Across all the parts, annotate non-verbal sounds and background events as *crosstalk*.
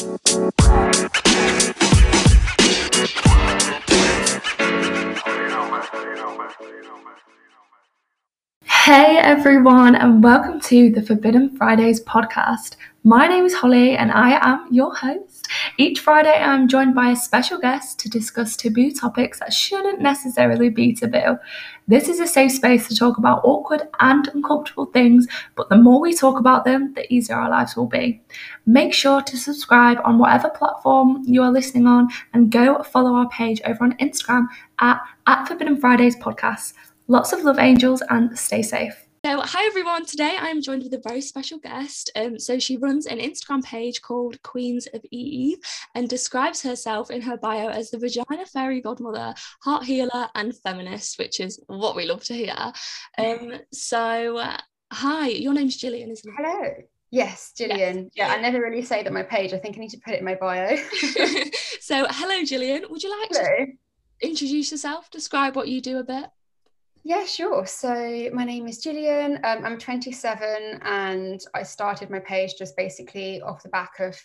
Hey everyone, and welcome to the Forbidden Fridays podcast. My name is Holly, and I am your host. Each Friday, I'm joined by a special guest to discuss taboo topics that shouldn't necessarily be taboo. This is a safe space to talk about awkward and uncomfortable things, but the more we talk about them, the easier our lives will be. Make sure to subscribe on whatever platform you are listening on, and go follow our page over on Instagram at, at Forbidden Fridays Podcast. Lots of love, angels, and stay safe. So, hi everyone. Today I'm joined with a very special guest. Um, so, she runs an Instagram page called Queens of Eve and describes herself in her bio as the vagina fairy godmother, heart healer, and feminist, which is what we love to hear. Um, so, uh, hi, your name's Gillian, isn't it? Hello. Yes, Gillian. Yes. Yeah, I never really say that my page. I think I need to put it in my bio. *laughs* so, hello, Gillian. Would you like hello. to introduce yourself, describe what you do a bit? Yeah, sure. So my name is Gillian. Um, I'm 27 and I started my page just basically off the back of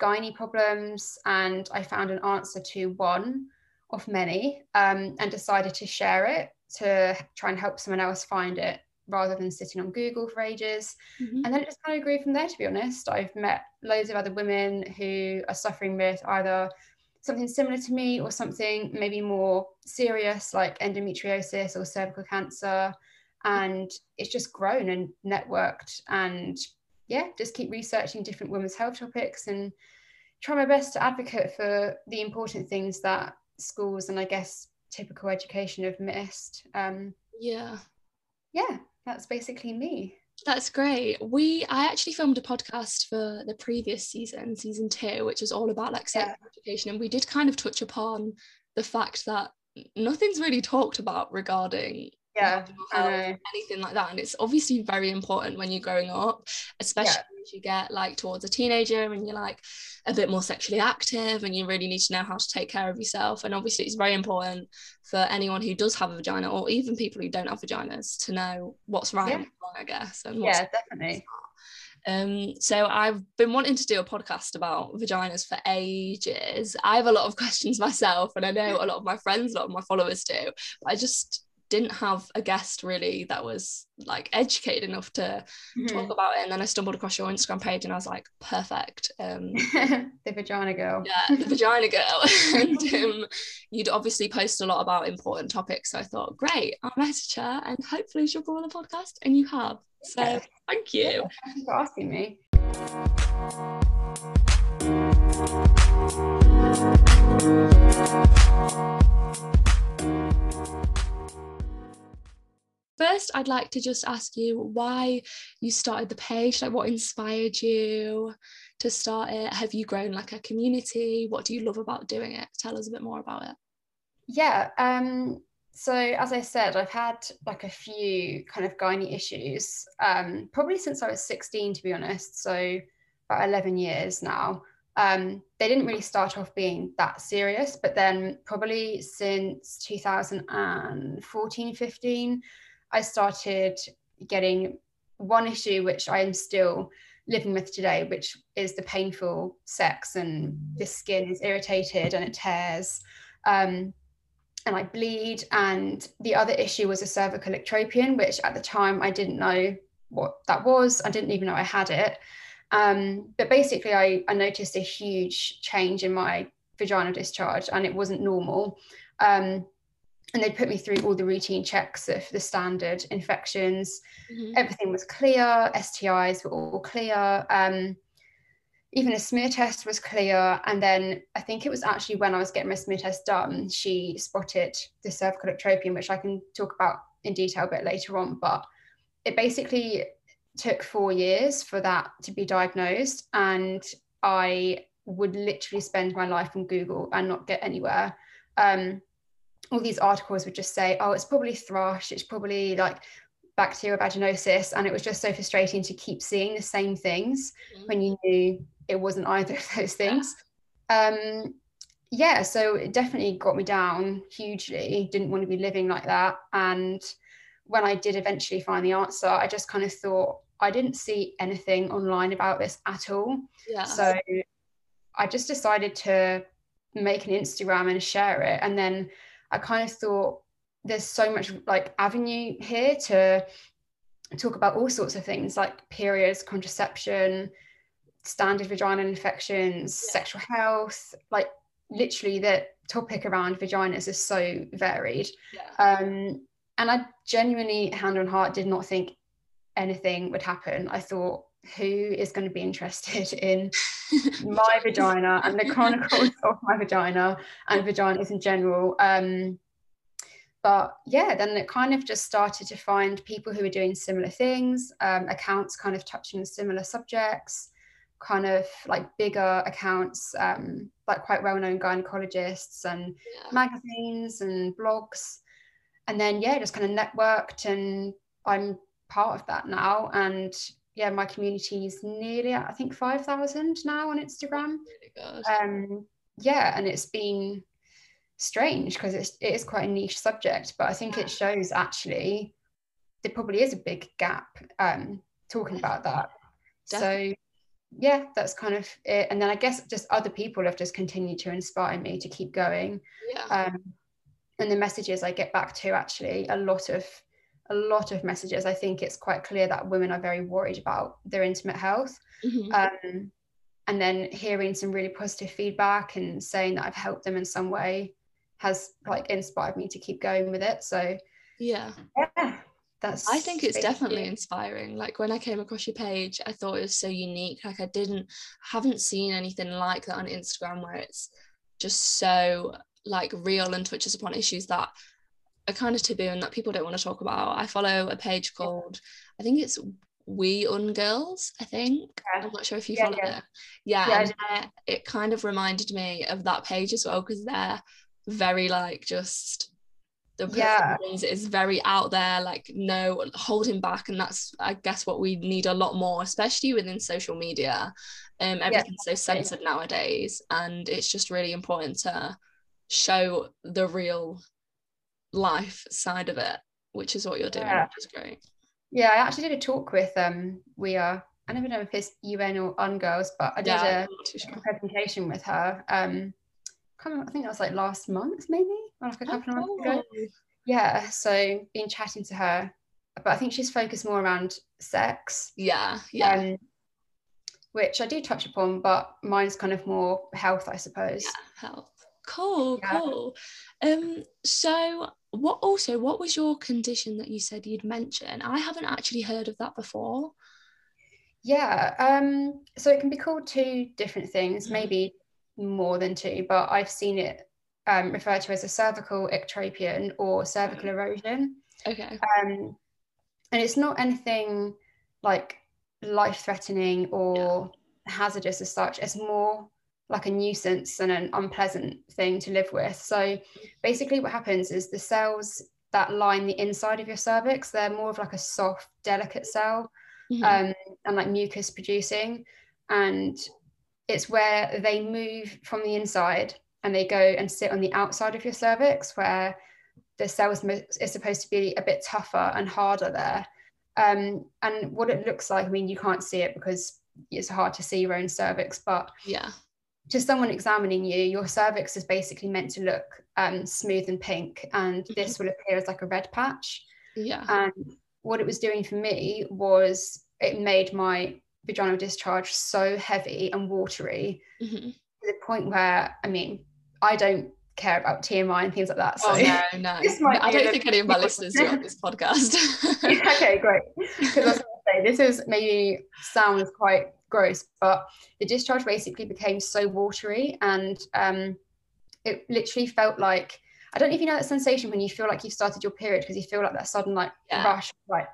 gynae problems and I found an answer to one of many um, and decided to share it to try and help someone else find it rather than sitting on Google for ages. Mm-hmm. And then it just kind of grew from there, to be honest. I've met loads of other women who are suffering with either something similar to me or something maybe more serious like endometriosis or cervical cancer. And it's just grown and networked. And yeah just keep researching different women's health topics and try my best to advocate for the important things that schools and i guess typical education have missed. Um yeah. yeah that's basically me that's great. We I actually filmed a podcast for the previous season, season two, which was all about like sex yeah. education, and we did kind of touch upon the fact that nothing's really talked about regarding yeah health, anything like that and it's obviously very important when you're growing up especially yeah. as you get like towards a teenager and you're like a bit more sexually active and you really need to know how to take care of yourself and obviously it's very important for anyone who does have a vagina or even people who don't have vaginas to know what's right yeah. and wrong i guess and yeah definitely um, so I've been wanting to do a podcast about vaginas for ages. I have a lot of *laughs* questions myself, and I know a lot of my friends, a lot of my followers do. But I just didn't have a guest really that was like educated enough to mm-hmm. talk about it. And then I stumbled across your Instagram page and I was like perfect. Um *laughs* the vagina girl. Yeah the vagina girl. *laughs* And um, you'd obviously post a lot about important topics. So I thought great I'll message her and hopefully she'll go on the podcast. And you have. So yeah. thank you. Yeah, thanks for asking me first i'd like to just ask you why you started the page like what inspired you to start it? Have you grown like a community? What do you love about doing it? Tell us a bit more about it. Yeah um so as i said i've had like a few kind of gynae issues um probably since i was 16 to be honest so about 11 years now. Um, they didn't really start off being that serious, but then probably since 2014, 15, I started getting one issue, which I am still living with today, which is the painful sex and the skin is irritated and it tears. Um, and I bleed. And the other issue was a cervical ectropion, which at the time I didn't know what that was. I didn't even know I had it. Um, but basically, I, I, noticed a huge change in my vaginal discharge and it wasn't normal. Um, and they put me through all the routine checks of the standard infections. Mm-hmm. Everything was clear. STIs were all clear. Um, even a smear test was clear. And then I think it was actually when I was getting my smear test done, she spotted the cervical ectropion, which I can talk about in detail a bit later on. But it basically took four years for that to be diagnosed. And I would literally spend my life on Google and not get anywhere. Um, all these articles would just say, oh, it's probably thrush, it's probably like bacterial vaginosis. And it was just so frustrating to keep seeing the same things mm-hmm. when you knew it wasn't either of those things. Yeah. Um, yeah, so it definitely got me down hugely. Didn't want to be living like that. And when I did eventually find the answer, I just kind of thought I didn't see anything online about this at all. Yeah. So I just decided to make an Instagram and share it. And then I kind of thought there's so much like avenue here to talk about all sorts of things like periods, contraception, standard vaginal infections, yeah. sexual health, like literally the topic around vaginas is so varied. Yeah. Um, and I genuinely, hand on heart, did not think anything would happen. I thought, who is going to be interested *laughs* in my vagina and the chronicles *laughs* of my vagina and vaginas in general? Um, but yeah, then it kind of just started to find people who were doing similar things, um, accounts kind of touching similar subjects, kind of like bigger accounts, um, like quite well known gynecologists and yeah. magazines and blogs. And then, yeah, just kind of networked, and I'm part of that now. And yeah, my community is nearly, I think, 5,000 now on Instagram. Um, yeah, and it's been strange because it's it is quite a niche subject, but I think it shows actually there probably is a big gap um, talking about that. Definitely. So yeah, that's kind of it. And then I guess just other people have just continued to inspire me to keep going. Yeah. Um, and the messages I get back to actually a lot of a lot of messages. I think it's quite clear that women are very worried about their intimate health. Mm-hmm. Um, and then hearing some really positive feedback and saying that I've helped them in some way has like inspired me to keep going with it. So yeah, yeah, that's. I think it's definitely inspiring. Like when I came across your page, I thought it was so unique. Like I didn't, haven't seen anything like that on Instagram where it's just so like real and touches upon issues that are kind of taboo and that people don't want to talk about. I follow a page called, I think it's we ungirls i think yeah. i'm not sure if you yeah, follow yeah. it yeah, yeah and it kind of reminded me of that page as well because they're very like just the yeah. is very out there like no holding back and that's i guess what we need a lot more especially within social media um everything's so censored nowadays and it's just really important to show the real life side of it which is what you're doing yeah. which is great yeah i actually did a talk with um we are i never know if it's un or ungirls but i did yeah, a, sure. a presentation with her um I think that was like last month, maybe, or like a couple oh, of months ago. Yeah, so been chatting to her, but I think she's focused more around sex. Yeah, yeah. Um, which I do touch upon, but mine's kind of more health, I suppose. Yeah, health. Cool, yeah. cool. Um, so what also what was your condition that you said you'd mention? I haven't actually heard of that before. Yeah, um, so it can be called two different things, mm-hmm. maybe more than two, but I've seen it um, referred to as a cervical ectropion or cervical erosion. Okay. Um, and it's not anything like life threatening or yeah. hazardous as such. It's more like a nuisance and an unpleasant thing to live with. So basically, what happens is the cells that line the inside of your cervix, they're more of like a soft, delicate cell mm-hmm. um, and like mucus producing. And it's where they move from the inside and they go and sit on the outside of your cervix where the cell is, is supposed to be a bit tougher and harder there um, and what it looks like i mean you can't see it because it's hard to see your own cervix but yeah to someone examining you your cervix is basically meant to look um, smooth and pink and mm-hmm. this will appear as like a red patch yeah and what it was doing for me was it made my vaginal discharge so heavy and watery mm-hmm. to the point where I mean I don't care about TMI and things like that. So oh, no, *laughs* no. I don't think any of my listeners do on this podcast. *laughs* okay, great. Because I was going to say this is maybe sounds quite gross, but the discharge basically became so watery and um, it literally felt like I don't know if you know that sensation when you feel like you've started your period because you feel like that sudden like yeah. rush, right?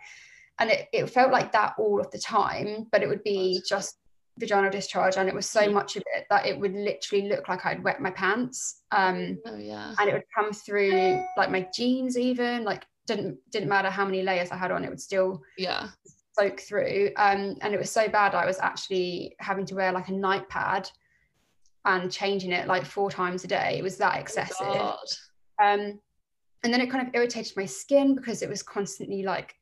and it, it felt like that all of the time but it would be just vaginal discharge and it was so mm. much of it that it would literally look like I'd wet my pants um oh, yeah. and it would come through like my jeans even like didn't didn't matter how many layers I had on it would still yeah soak through um and it was so bad I was actually having to wear like a night pad and changing it like four times a day it was that oh, excessive oh, um and then it kind of irritated my skin because it was constantly like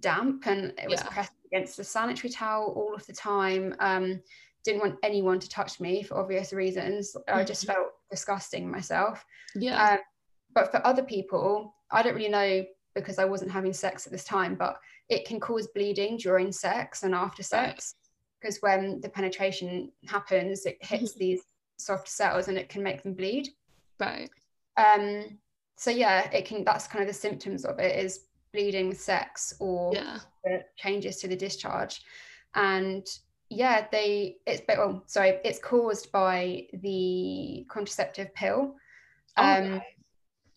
damp and it was yeah. pressed against the sanitary towel all of the time. Um, didn't want anyone to touch me for obvious reasons. I just Mhm. felt disgusting myself. Yeah. Um, but for other people, I don't really know because I wasn't having sex at this time, but it can cause bleeding during sex and after sex because when the penetration happens, it hits Mhm. these soft cells and it can make them bleed. right. Um, so yeah, it can. That's kind of the symptoms of it is bleeding with sex or Yeah. the changes to the discharge, and yeah, they it's but oh sorry, it's caused by the contraceptive pill. Um, Okay.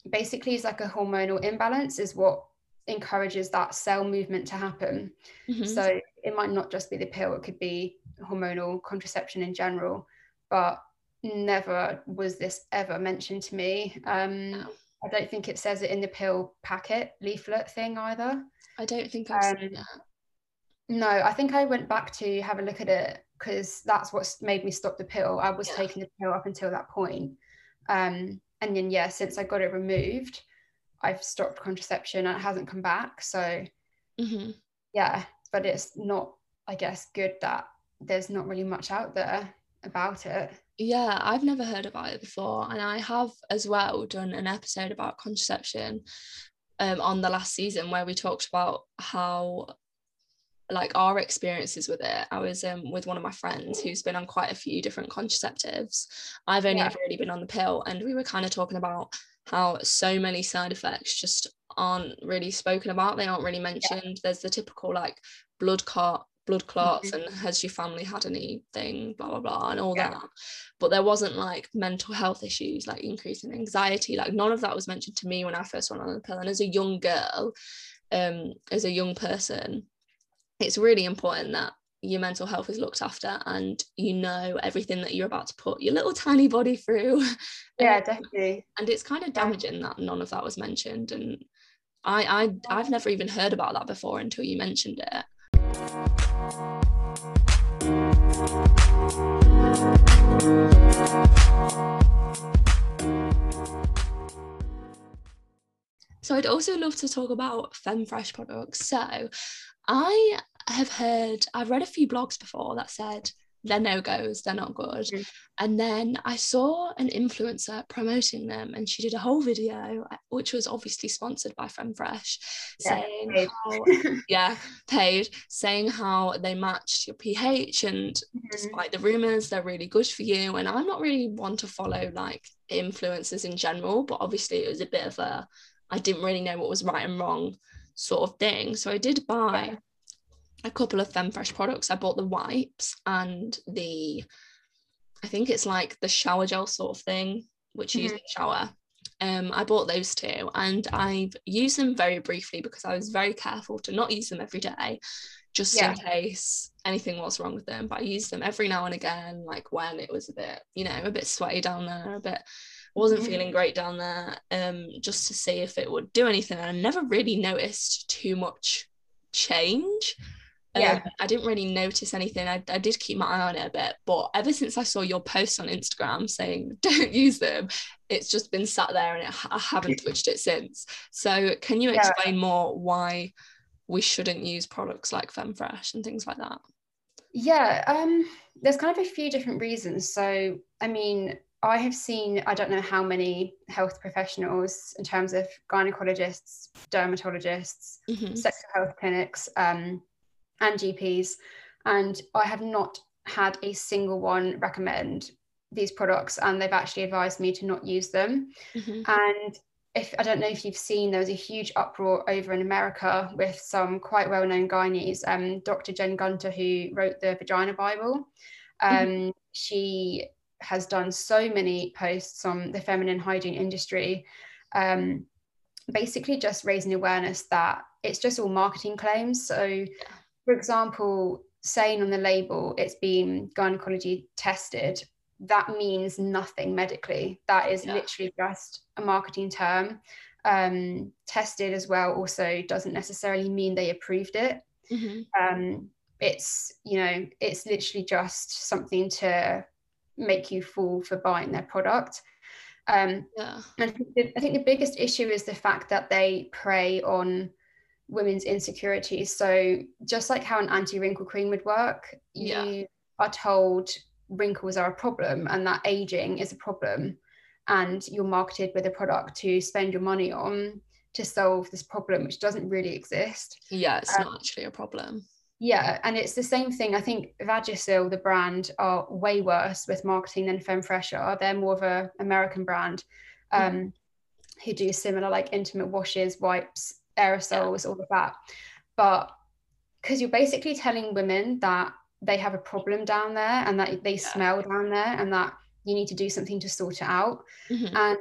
Basically it's like a hormonal imbalance is what encourages that cell movement to happen Mhm. so it might not just be the pill it could be hormonal contraception in general but never was this ever mentioned to me um No. i don't think it says it in the pill packet leaflet thing either I don't think I've seen um, that. no i think i went back to have a look at it because that's what's made me stop the pill i was Yeah. taking the pill up until that point um and then yeah since i got it removed i've stopped contraception and it hasn't come back. So hmm yeah but it's not i guess good that there's not really much out there about it. Yeah, I've never heard about it before, and I have as well done an episode about contraception um, on the last season where we talked about how like our experiences with it. I was um, with one of my friends who's been on quite a few different contraceptives. I've only Yeah. ever really been on the pill, and we were kind of talking about how so many side effects just aren't really spoken about. They aren't really mentioned. There's the typical like blood clot, blood clots, and has your family had anything, blah blah blah, and all Yeah. that. But there wasn't like mental health issues, like increasing anxiety. Like none of that was mentioned to me when I first went on the pill. And as a young girl, um, as a young person, it's really important that your mental health is looked after and you know everything that you're about to put your little tiny body through. *laughs* yeah Um, definitely and it's kind of Yeah. damaging that none of that was mentioned and I, I I've never even heard about that before until you mentioned it. So I'd also love to talk about FemFresh products. So I have heard, I've read a few blogs before that said they're no goes, they're not good. Mm. And then I saw an influencer promoting them, and she did a whole video, uh, which was obviously sponsored by FemFresh, Yeah, saying paid. how, *laughs* yeah, paid, saying how they matched your pH and despite the rumors they're really good for you and i'm not really one to follow like influencers in general but obviously it was a bit of a i didn't really know what was right and wrong sort of thing so i did buy Yeah. A couple of femfresh products i bought the wipes and the i think it's like the shower gel sort of thing which you use Mhm. in the shower um, I bought those two and I've used them very briefly because I was very careful to not use them every day, just Yeah. in case anything was wrong with them. But I used them every now and again, like when it was a bit, you know, a bit sweaty down there, a bit wasn't Mhm. feeling great down there, um, just to see if it would do anything. And I never really noticed too much change. Yeah. Um, I didn't really notice anything. I, I did keep my eye on it a bit, but ever since I saw your post on Instagram saying *laughs* don't use them, it's just been sat there and it, I haven't touched it since. So, can you Yeah. explain more why we shouldn't use products like FemFresh and things like that? Yeah, um, there's kind of a few different reasons. So, I mean, I have seen, I don't know how many health professionals in terms of gynecologists, dermatologists, Mhm. sexual health clinics, um, and GPs, and I have not had a single one recommend these products, and they've actually advised me to not use them. Mhm. And if I don't know if you've seen, there was a huge uproar over in America with some quite well-known gynaes. Um, Dr. Jen Gunter, who wrote the Vagina Bible, um, she has done so many posts on the feminine hygiene industry, um, basically just raising awareness that it's just all marketing claims. So, for example, saying on the label it's been gynecology tested, that means nothing medically. That is Yeah. literally just a marketing term. Um, tested as well also doesn't necessarily mean they approved it. Mhm. Um, it's you know it's literally just something to make you fall for buying their product. Um, Yeah. and I think, the, I think the biggest issue is the fact that they prey on women's insecurities. So just like how an anti-wrinkle cream would work, Yeah. you are told wrinkles are a problem and that aging is a problem and you're marketed with a product to spend your money on to solve this problem which doesn't really exist yeah it's um, not actually a problem yeah and it's the same thing i think vagisil the brand are way worse with marketing than femfresh are. they're more of a american brand mm-hmm. um, mm. who do similar like intimate washes wipes aerosols all of that but because you're basically telling women that they have a problem down there and that they yeah. smell down there and that you need to do something to sort it out mm-hmm. and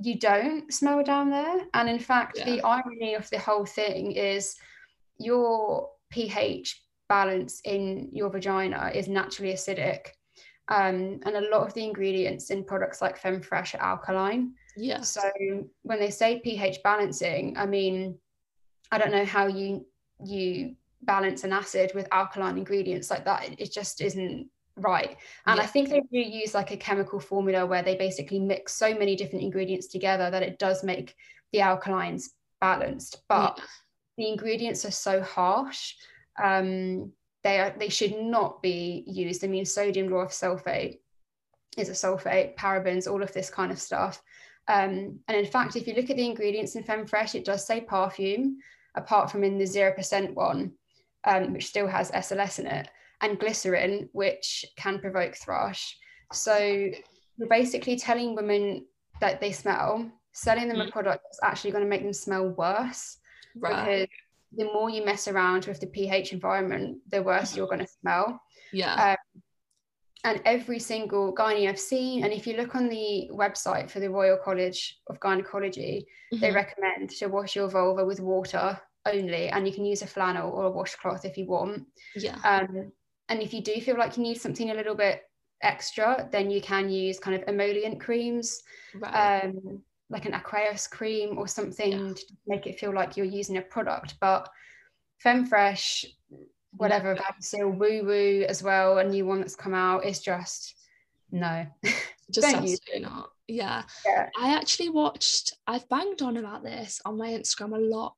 you don't smell down there and in fact yeah. the irony of the whole thing is your ph balance in your vagina is naturally acidic um, and a lot of the ingredients in products like femfresh are alkaline. Yeah so when they say ph balancing i mean i don't know how you you balance an acid with alkaline ingredients like that. It just isn't right. And yeah. i think they do use like a chemical formula where they basically mix so many different ingredients together that it does make the alkalines balanced. But yeah. the ingredients are so harsh um they are they should not be used i mean sodium lauryl sulfate is a sulfate parabens all of this kind of stuff um, and in fact if you look at the ingredients in femfresh it does say perfume apart from in the 0% one um, which still has SLS in it and glycerin, which can provoke thrush. So you're basically telling women that they smell, selling them mm. a product that's actually going to make them smell worse. Right. Because the more you mess around with the pH environment, the worse you're going to smell. Yeah. Um, and every single gynae I've seen, and if you look on the website for the Royal College of Gynecology, mm-hmm. they recommend to wash your vulva with water only, and you can use a flannel or a washcloth if you want. Yeah. Um, and if you do feel like you need something a little bit extra, then you can use kind of emollient creams, right. um, like an Aqueous cream or something yeah. to make it feel like you're using a product. But Femfresh, whatever, yeah. Vagisil, Woo Woo as well, a new one that's come out, is just no. *laughs* Just absolutely not. Yeah. yeah. I actually watched, I've banged on about this on my Instagram a lot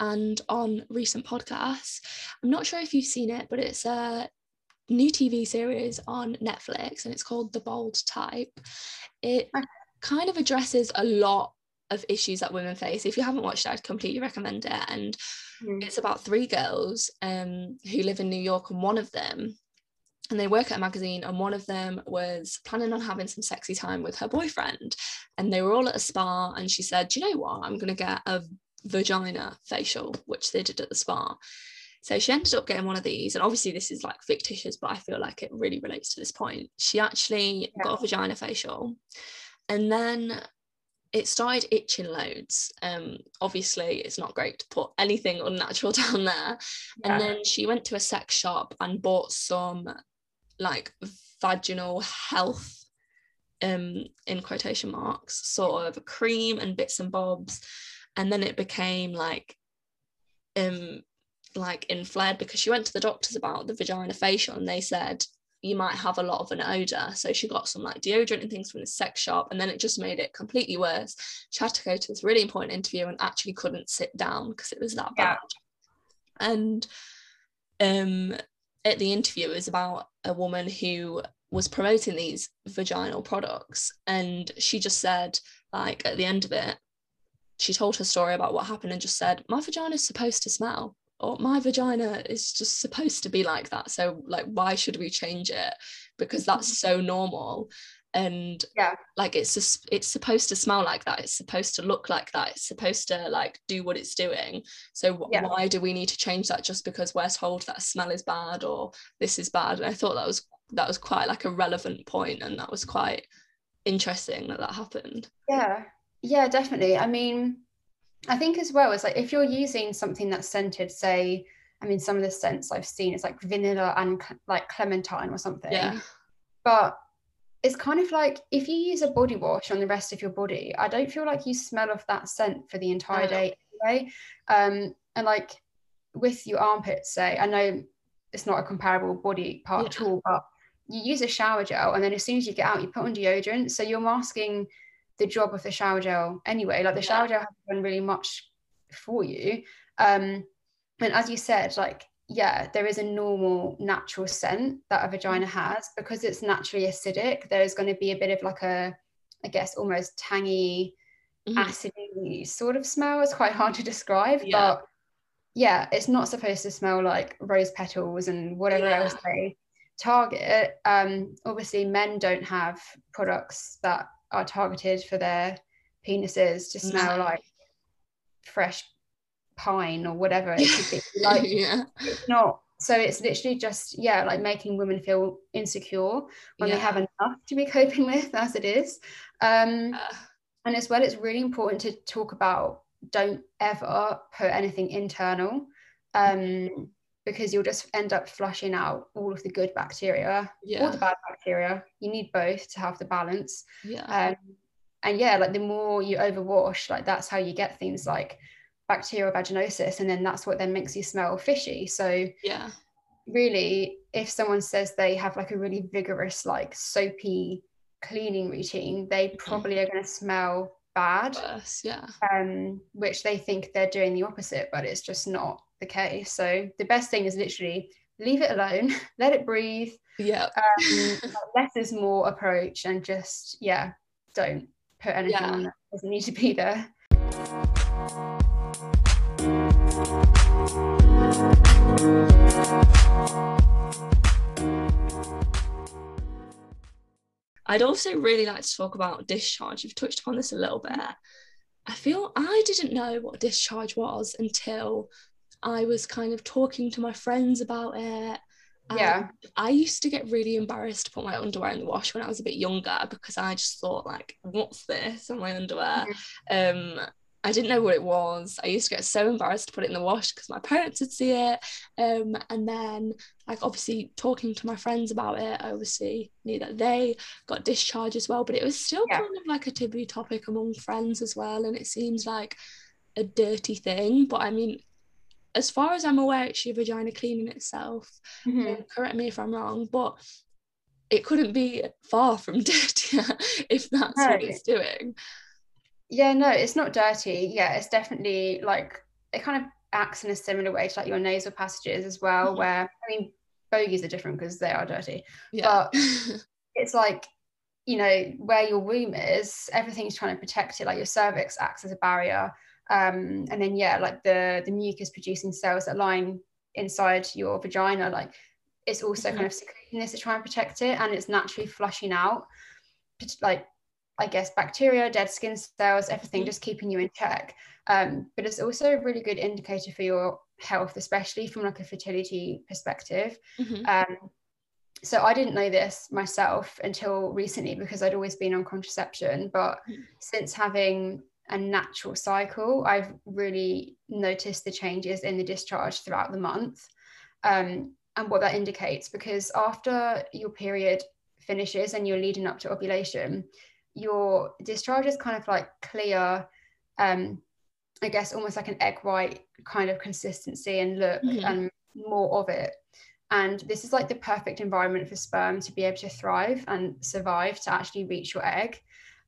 and on recent podcasts. I'm not sure if you've seen it, but it's a new TV series on Netflix and it's called The Bold Type. It kind of addresses a lot of issues that women face. If you haven't watched it, I'd completely recommend it. And mm. it's about three girls um, who live in New York, and one of them, and they work at a magazine, and one of them was planning on having some sexy time with her boyfriend. And they were all at a spa, and she said, Do you know what? I'm going to get a vagina facial, which they did at the spa. So she ended up getting one of these, and obviously this is like fictitious, but I feel like it really relates to this point. She actually yeah. got a vagina facial, and then it started itching loads. Um, obviously it's not great to put anything unnatural *laughs* down there. Yeah. And then she went to a sex shop and bought some like vaginal health um in quotation marks sort of cream and bits and bobs and then it became like um like inflared because she went to the doctors about the vagina facial and they said you might have a lot of an odor. So she got some like deodorant and things from the sex shop and then it just made it completely worse. She had to go to this really important interview and actually couldn't sit down because it was that yeah. bad. And um at the interview it was about a woman who was promoting these vaginal products and she just said like at the end of it she told her story about what happened and just said my vagina is supposed to smell or my vagina is just supposed to be like that so like why should we change it? Because that's mm-hmm. so normal and yeah. like it's just it's supposed to smell like that it's supposed to look like that it's supposed to like do what it's doing. So yeah. why do we need to change that just because we're told that smell is bad or this is bad? And i thought that was that was quite like a relevant point and that was quite interesting that that happened. Yeah. Yeah definitely. I mean I think as well is like if you're using something that's scented, say, I mean, some of the scents I've seen is like vanilla and like clementine or something. Yeah. But it's kind of like if you use a body wash on the rest of your body, I don't feel like you smell of that scent for the entire no. day anyway. Um, and like with your armpits, say, I know it's not a comparable body part yeah. at all, but you use a shower gel and then as soon as you get out, you put on deodorant. So you're masking the job of the shower gel anyway. Like the shower gel hasn't done really much for you. Um, and as you said, like yeah, there is a normal natural scent that a vagina Mm-hmm. has because it's naturally acidic. There's going to be a bit of like a, I guess, almost tangy, Mhm. acidy sort of smell. It's quite hard to describe, Yeah. but yeah, it's not supposed to smell like rose petals and whatever else they target. Um, obviously, men don't have products that are targeted for their penises to smell No. like fresh pine or whatever it could be. *laughs* Like yeah. it's not so it's literally just yeah like making women feel insecure when they have enough to be *laughs* coping with as it is um Uh, and as well it's really important to talk about don't ever put anything internal um because you'll just end up flushing out all of the good bacteria or yeah. the bad bacteria you need both to have the balance Yeah. um, and yeah like the more you overwash like that's how you get things like bacterial vaginosis and then that's what then makes you smell fishy so yeah. really if someone says they have like a really vigorous like soapy cleaning routine they probably are going to smell bad Worse. Yeah. um, which they think they're doing the opposite but it's just not the case so the best thing is literally leave it alone *laughs* let it breathe Yeah. um, less is more approach and just yeah don't put anything Yeah. on that doesn't need to be there I'd also really like to talk about discharge. You've touched upon this a little bit. I feel I didn't know what discharge was until I was kind of talking to my friends about it. Yeah. I used to get really embarrassed to put my underwear in the wash when I was a bit younger because I just thought like, what's this on my underwear? Um, I didn't know what it was. I used to get so embarrassed to put it in the wash because my parents would see it. Um, and then like obviously talking to my friends about it, I obviously knew that they got discharged as well, but it was still Yeah. kind of like a taboo topic among friends as well. And it seems like a dirty thing. But I mean, as far as I'm aware, it's your vagina cleaning itself. Mhm. Um, correct me if I'm wrong, but it couldn't be far from *laughs* dirtier if that's what it's doing. yeah no it's not dirty yeah it's definitely like it kind of acts in a similar way to like your nasal passages as well Mhm. where i mean bogies are different because they are dirty Yeah. *laughs* it's like you know where your womb is everything's trying to protect it like your cervix acts as a barrier um and then yeah like the the mucus producing cells that line inside your vagina like it's also Mhm. kind of secreting this to try and protect it and it's naturally flushing out like i guess bacteria dead skin cells everything Mhm. just keeping you in check um but it's also a really good indicator for your health especially from like a fertility perspective Mhm. um, so I didn't know this myself until recently because I'd always been on contraception. But Mm. since having a natural cycle, I've really noticed the changes in the discharge throughout the month um, and what that indicates. Because after your period finishes and you're leading up to ovulation, your discharge is kind of like clear. Um, I guess almost like an egg white kind of consistency and look Mhm. and more of it. And this is like the perfect environment for sperm to be able to thrive and survive to actually reach your egg.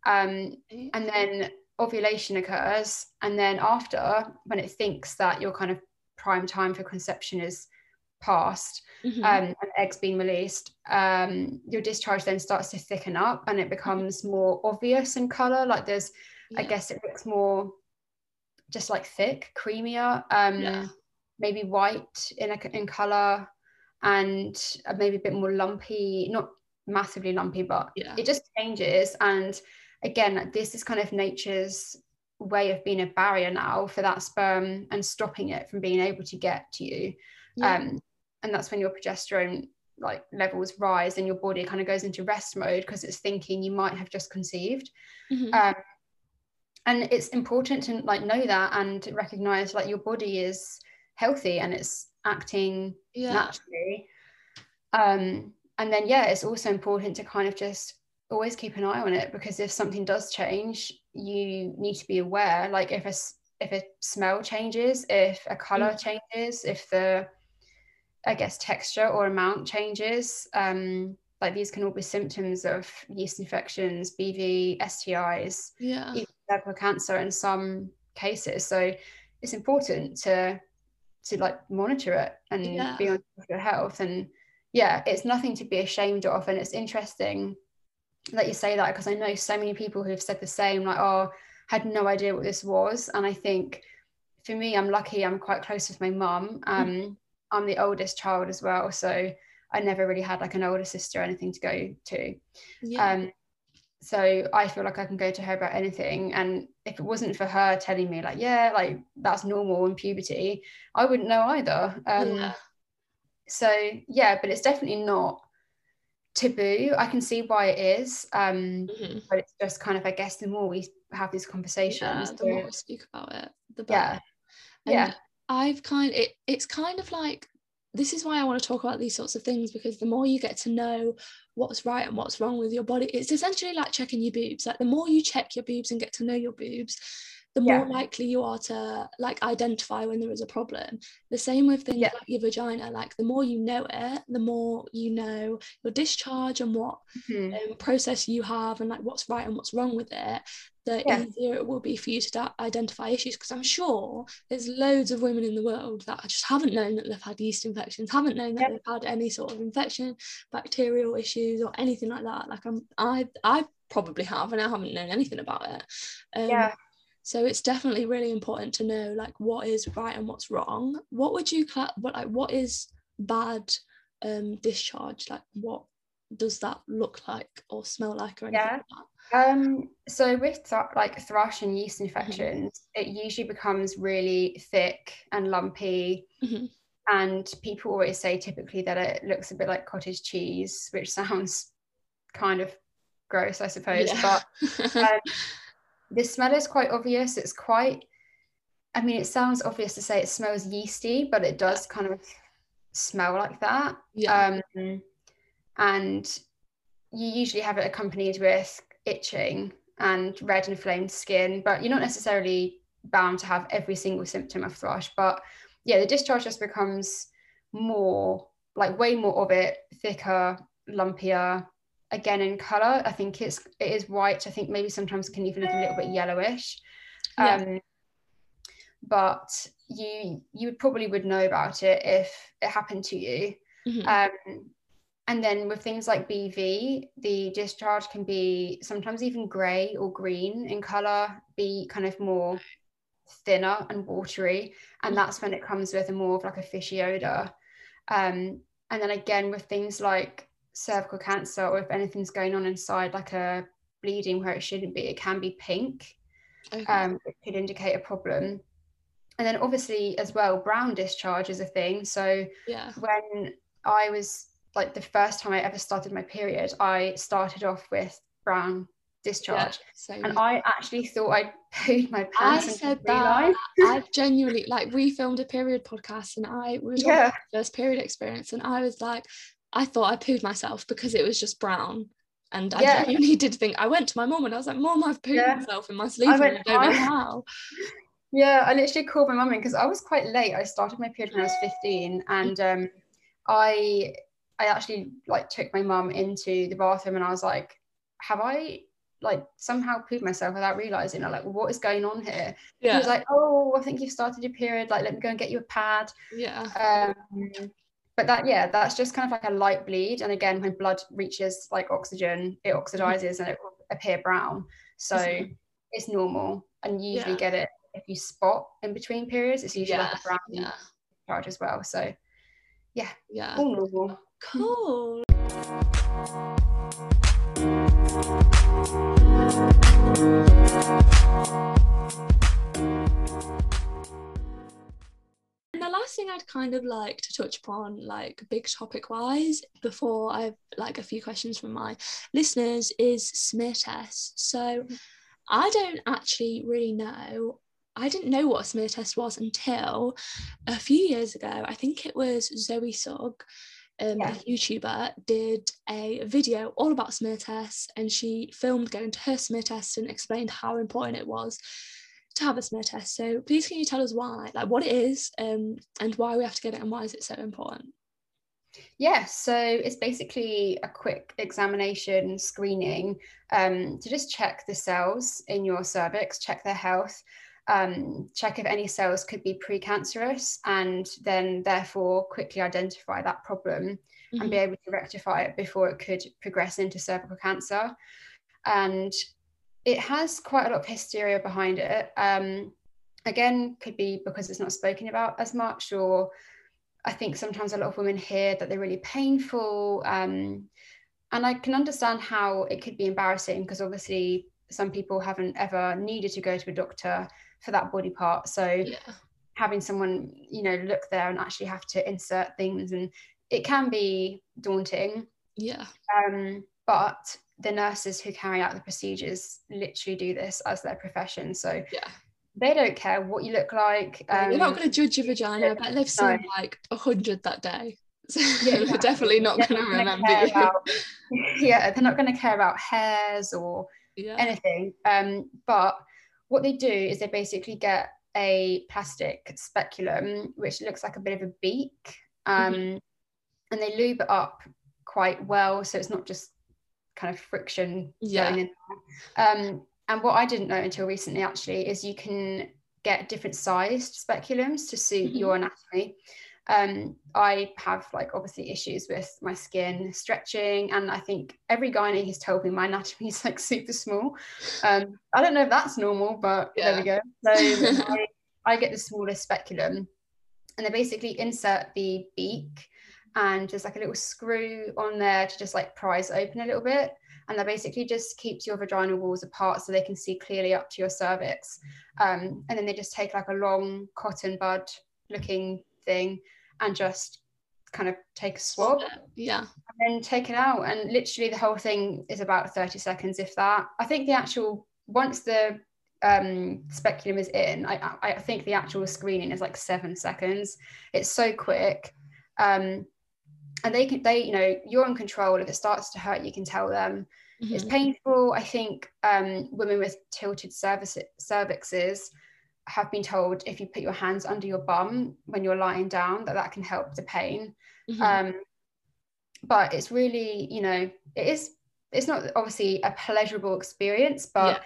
Um, and then ovulation occurs. And then after, when it thinks that your kind of prime time for conception is past Mhm. um, and eggs being released, um, your discharge then starts to thicken up and it becomes more obvious in color. Like there's, I guess it looks more just like thick, creamier, um, Yeah. maybe white in, a, in color and uh, maybe a bit more lumpy, not massively lumpy, but Yeah. it just changes. And again, this is kind of nature's way of being a barrier now for that sperm and stopping it from being able to get to you. Yeah. Um, and that's when your progesterone like levels rise and your body kind of goes into rest mode because it's thinking you might have just conceived. Mhm. Um, and it's important to like know that and recognize like your body is healthy and it's acting yeah. naturally. Um, and then yeah, it's also important to kind of just always keep an eye on it because if something does change, you need to be aware. Like if a if a smell changes, if a color changes, if the I guess texture or amount changes, um, like these can all be symptoms of yeast infections, BV, STIs, Yeah. even cervical cancer in some cases. So it's important to to like monitor it and Yeah. be on top of your health and yeah it's nothing to be ashamed of and it's interesting that you say that because i know so many people who've said the same like oh had no idea what this was. And i think for me i'm lucky i'm quite close with my mum. Um i'm the oldest child as well so i never really had like an older sister or anything to go to. Yeah. Um so i feel like i can go to her about anything and if it wasn't for her telling me like yeah like that's normal in puberty i wouldn't know either. Um yeah. so yeah but it's definitely not taboo i can see why it is um Mhm. but it's just kind of i guess the more we have these conversations the the- more we speak about it the Yeah. and Yeah. i've kind it it's kind of like this is why i want to talk about these sorts of things because the more you get to know what's right and what's wrong with your body it's essentially like checking your boobs like the more you check your boobs and get to know your boobs the more Yeah. likely you are to like identify when there is a problem the same with things Yeah. like your vagina like the more you know it the more you know your discharge and what Mhm. um, process you have and like what's right and what's wrong with it, the Yeah. easier it will be for you to da- identify issues. Because I'm sure there's loads of women in the world that just haven't known that they've had yeast infections, haven't known that they've had any sort of infection, bacterial issues, or anything like that. Like I'm, I, I probably have, and I haven't known anything about it. Um, yeah So it's definitely really important to know like what is right and what's wrong. What would you cla- what like what is bad um discharge? Like what does that look like or smell like or anything Yeah. like that? Um, so with th- like thrush and yeast infections, it usually becomes really thick and lumpy. Mhm. And people always say typically that it looks a bit like cottage cheese, which *laughs* sounds kind of gross, I suppose. But *laughs* um, the smell is quite obvious. It's quite, I mean, it sounds obvious to say it smells yeasty, but it does kind of smell like that. yeah. Um, and you usually have it accompanied with itching and red inflamed skin, but you're not necessarily bound to have every single symptom of thrush. But yeah, the discharge just becomes more like way more of it, thicker, lumpier. Again, in color, I think it's it is white. I think maybe sometimes can even look a little bit yellowish. Yeah. Um, but you you probably would know about it if it happened to you. Mhm. Um, and then with things like BV, the discharge can be sometimes even grey or green in colour, be kind of more thinner and watery. And that's when it comes with a more of like a fishy odour. Um, and then again with things like cervical cancer or if anything's going on inside like a bleeding where it shouldn't be, it can be pink. Okay. Um, it could indicate a problem. And then obviously as well, brown discharge is a thing. So yeah. when I was like the first time I ever started my period, I started off with brown Yeah. discharge. So And I actually thought I'd *laughs* pooed my I pants and said that. I've genuinely like we filmed a period podcast and I talking Yeah. about first period experience and I was like, I thought I pooed myself because it was just brown. And I Yeah. genuinely did think I went to my mom and I was like, Mom, I've pooed Yeah. myself in my sleep I and I don't know how. *laughs* Yeah, I literally called my mum in because I was quite late. I started my period when I was 15 and um I I actually like took my mum into the bathroom and I was like, have I like somehow pooed myself without realizing? I'm like, what is going on here? He Yeah. was like, oh, I think you've started your period. Like, let me go and get you a pad. yeah. Um, but that, yeah, that's just kind of like a light bleed. And again, when blood reaches like oxygen, it oxidizes and it will appear brown. So it's normal. And you usually Yeah. get it if you spot in between periods. It's usually like a brown Yeah. charge as well. So Yeah. all normal. Oh, cool. *laughs* *laughs* And the last thing I'd kind of like to touch upon, like big topic wise, before I have like a few questions from my listeners, is smear tests. So I don't actually really know. I didn't know what a smear test was until a few years ago. I think it was Zoe Sugg, um, Yeah. the YouTuber, did a video all about smear tests and she filmed going to her smear test and explained how important it was to have a smear test. So please can you tell us why, like what it is um, and why we have to get it and why is it so important? Yeah, so it's basically a quick examination screening um, to just check the cells in your cervix, check their health. um, check if any cells could be precancerous and then therefore quickly identify that problem mm-hmm. and be able to rectify it before it could progress into cervical cancer. And it has quite a lot of hysteria behind it. Um, again, could be because it's not spoken about as much, or I think sometimes a lot of women hear that they're really painful. Um, and I can understand how it could be embarrassing because obviously some people haven't ever needed to go to a doctor for that body part. So yeah. having someone, you know, look there and actually have to insert things and it can be daunting. Yeah. Um, but the nurses who carry out the procedures literally do this as their profession. So yeah. They don't care what you look like. Um, You're not going to judge your vagina, but they've seen no. like a hundred that day. *laughs* So yeah, they're definitely not going to remember. About, *laughs* *laughs* yeah, they're not going to care about hairs or yeah. anything. Um, but what they do is they basically get a plastic speculum, which looks like a bit of a beak, um, mm-hmm. and they lube it up quite well, so it's not just kind of friction yeah. going in. Um, and what I didn't know until recently actually is you can get different sized speculums to suit mm-hmm. your anatomy um, I have like obviously issues with my skin stretching, and I think every gynae has told me my anatomy *laughs* is like super small. Um, I don't know if that's normal, but yeah. there we go. So *laughs* I, I get the smallest speculum, and they basically insert the beak, and there's like a little screw on there to just like prise open a little bit. And that basically just keeps your vaginal walls apart so they can see clearly up to your cervix. Um, and then they just take like a long cotton bud looking thing and just kind of take a swab. Yeah. And then take it out. And literally the whole thing is about 30 seconds, if that. I think the actual, once the um, speculum is in, I, I think the actual screening is like seven seconds. It's so quick. Um, and they can, they, you know, you're in control. If it starts to hurt, you can tell them. Mm-hmm. It's painful. I think um, women with tilted cervix, cervixes have been told if you put your hands under your bum when you're lying down that that can help the pain mm-hmm. um, but it's really you know it is it's not obviously a pleasurable experience but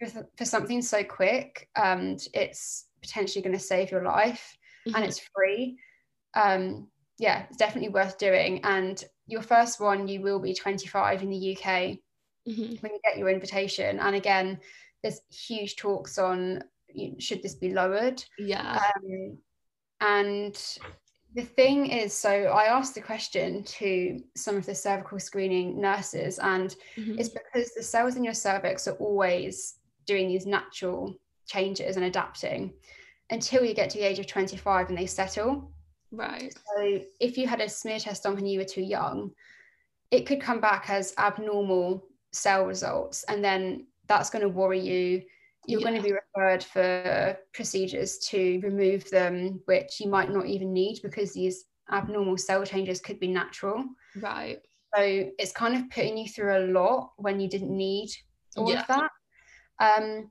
yeah. for, for, something so quick and it's potentially going to save your life mm-hmm. and it's free um, yeah it's definitely worth doing and your first one you will be 25 in the uk mm-hmm. when you get your invitation and again there's huge talks on should this be lowered? Yeah. Um, and the thing is, so I asked the question to some of the cervical screening nurses, and mm-hmm. it's because the cells in your cervix are always doing these natural changes and adapting until you get to the age of 25 and they settle. Right. So if you had a smear test done when you were too young, it could come back as abnormal cell results, and then that's going to worry you you're yeah. going to be referred for procedures to remove them, which you might not even need because these abnormal cell changes could be natural. Right. So it's kind of putting you through a lot when you didn't need all yeah. of that. Um,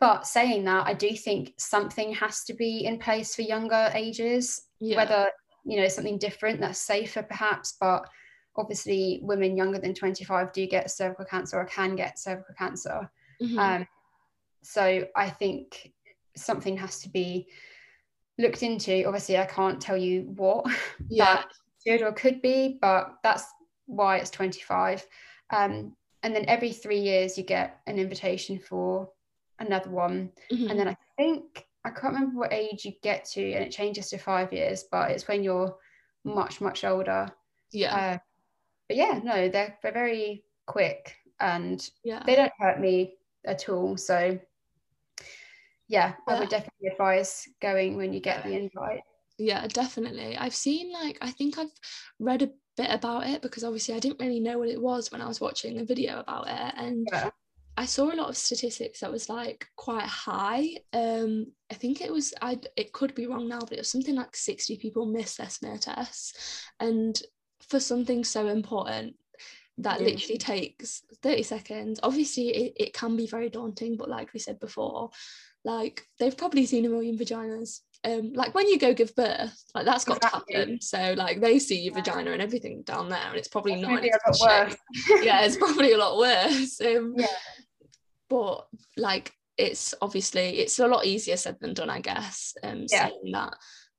but saying that, I do think something has to be in place for younger ages, yeah. whether you know something different that's safer perhaps, but obviously women younger than 25 do get cervical cancer or can get cervical cancer. Mm-hmm. Um, so I think something has to be looked into. Obviously, I can't tell you what *laughs* yeah. that should or could be, but that's why it's 25. Um, and then every three years, you get an invitation for another one. Mm-hmm. And then I think, I can't remember what age you get to, and it changes to five years, but it's when you're much, much older. Yeah. Uh, but yeah, no, they're, they're very quick and yeah. they don't hurt me at all. So yeah, I would definitely advise going when you get the invite. Yeah, definitely. I've seen like I think I've read a bit about it because obviously I didn't really know what it was when I was watching the video about it and yeah. I saw a lot of statistics that was like quite high. Um, I think it was I it could be wrong now, but it was something like 60 people miss their smear tests. And for something so important, that yeah. literally takes 30 seconds. Obviously it, it can be very daunting, but like we said before, like they've probably seen a million vaginas um, like when you go give birth, like that's got exactly. to happen. So like they see your vagina and everything down there, and it's probably it's not. worse. *laughs* yeah, it's probably a lot worse. Um, yeah. But like it's obviously it's a lot easier said than done, I guess. Um, Yeah. saying that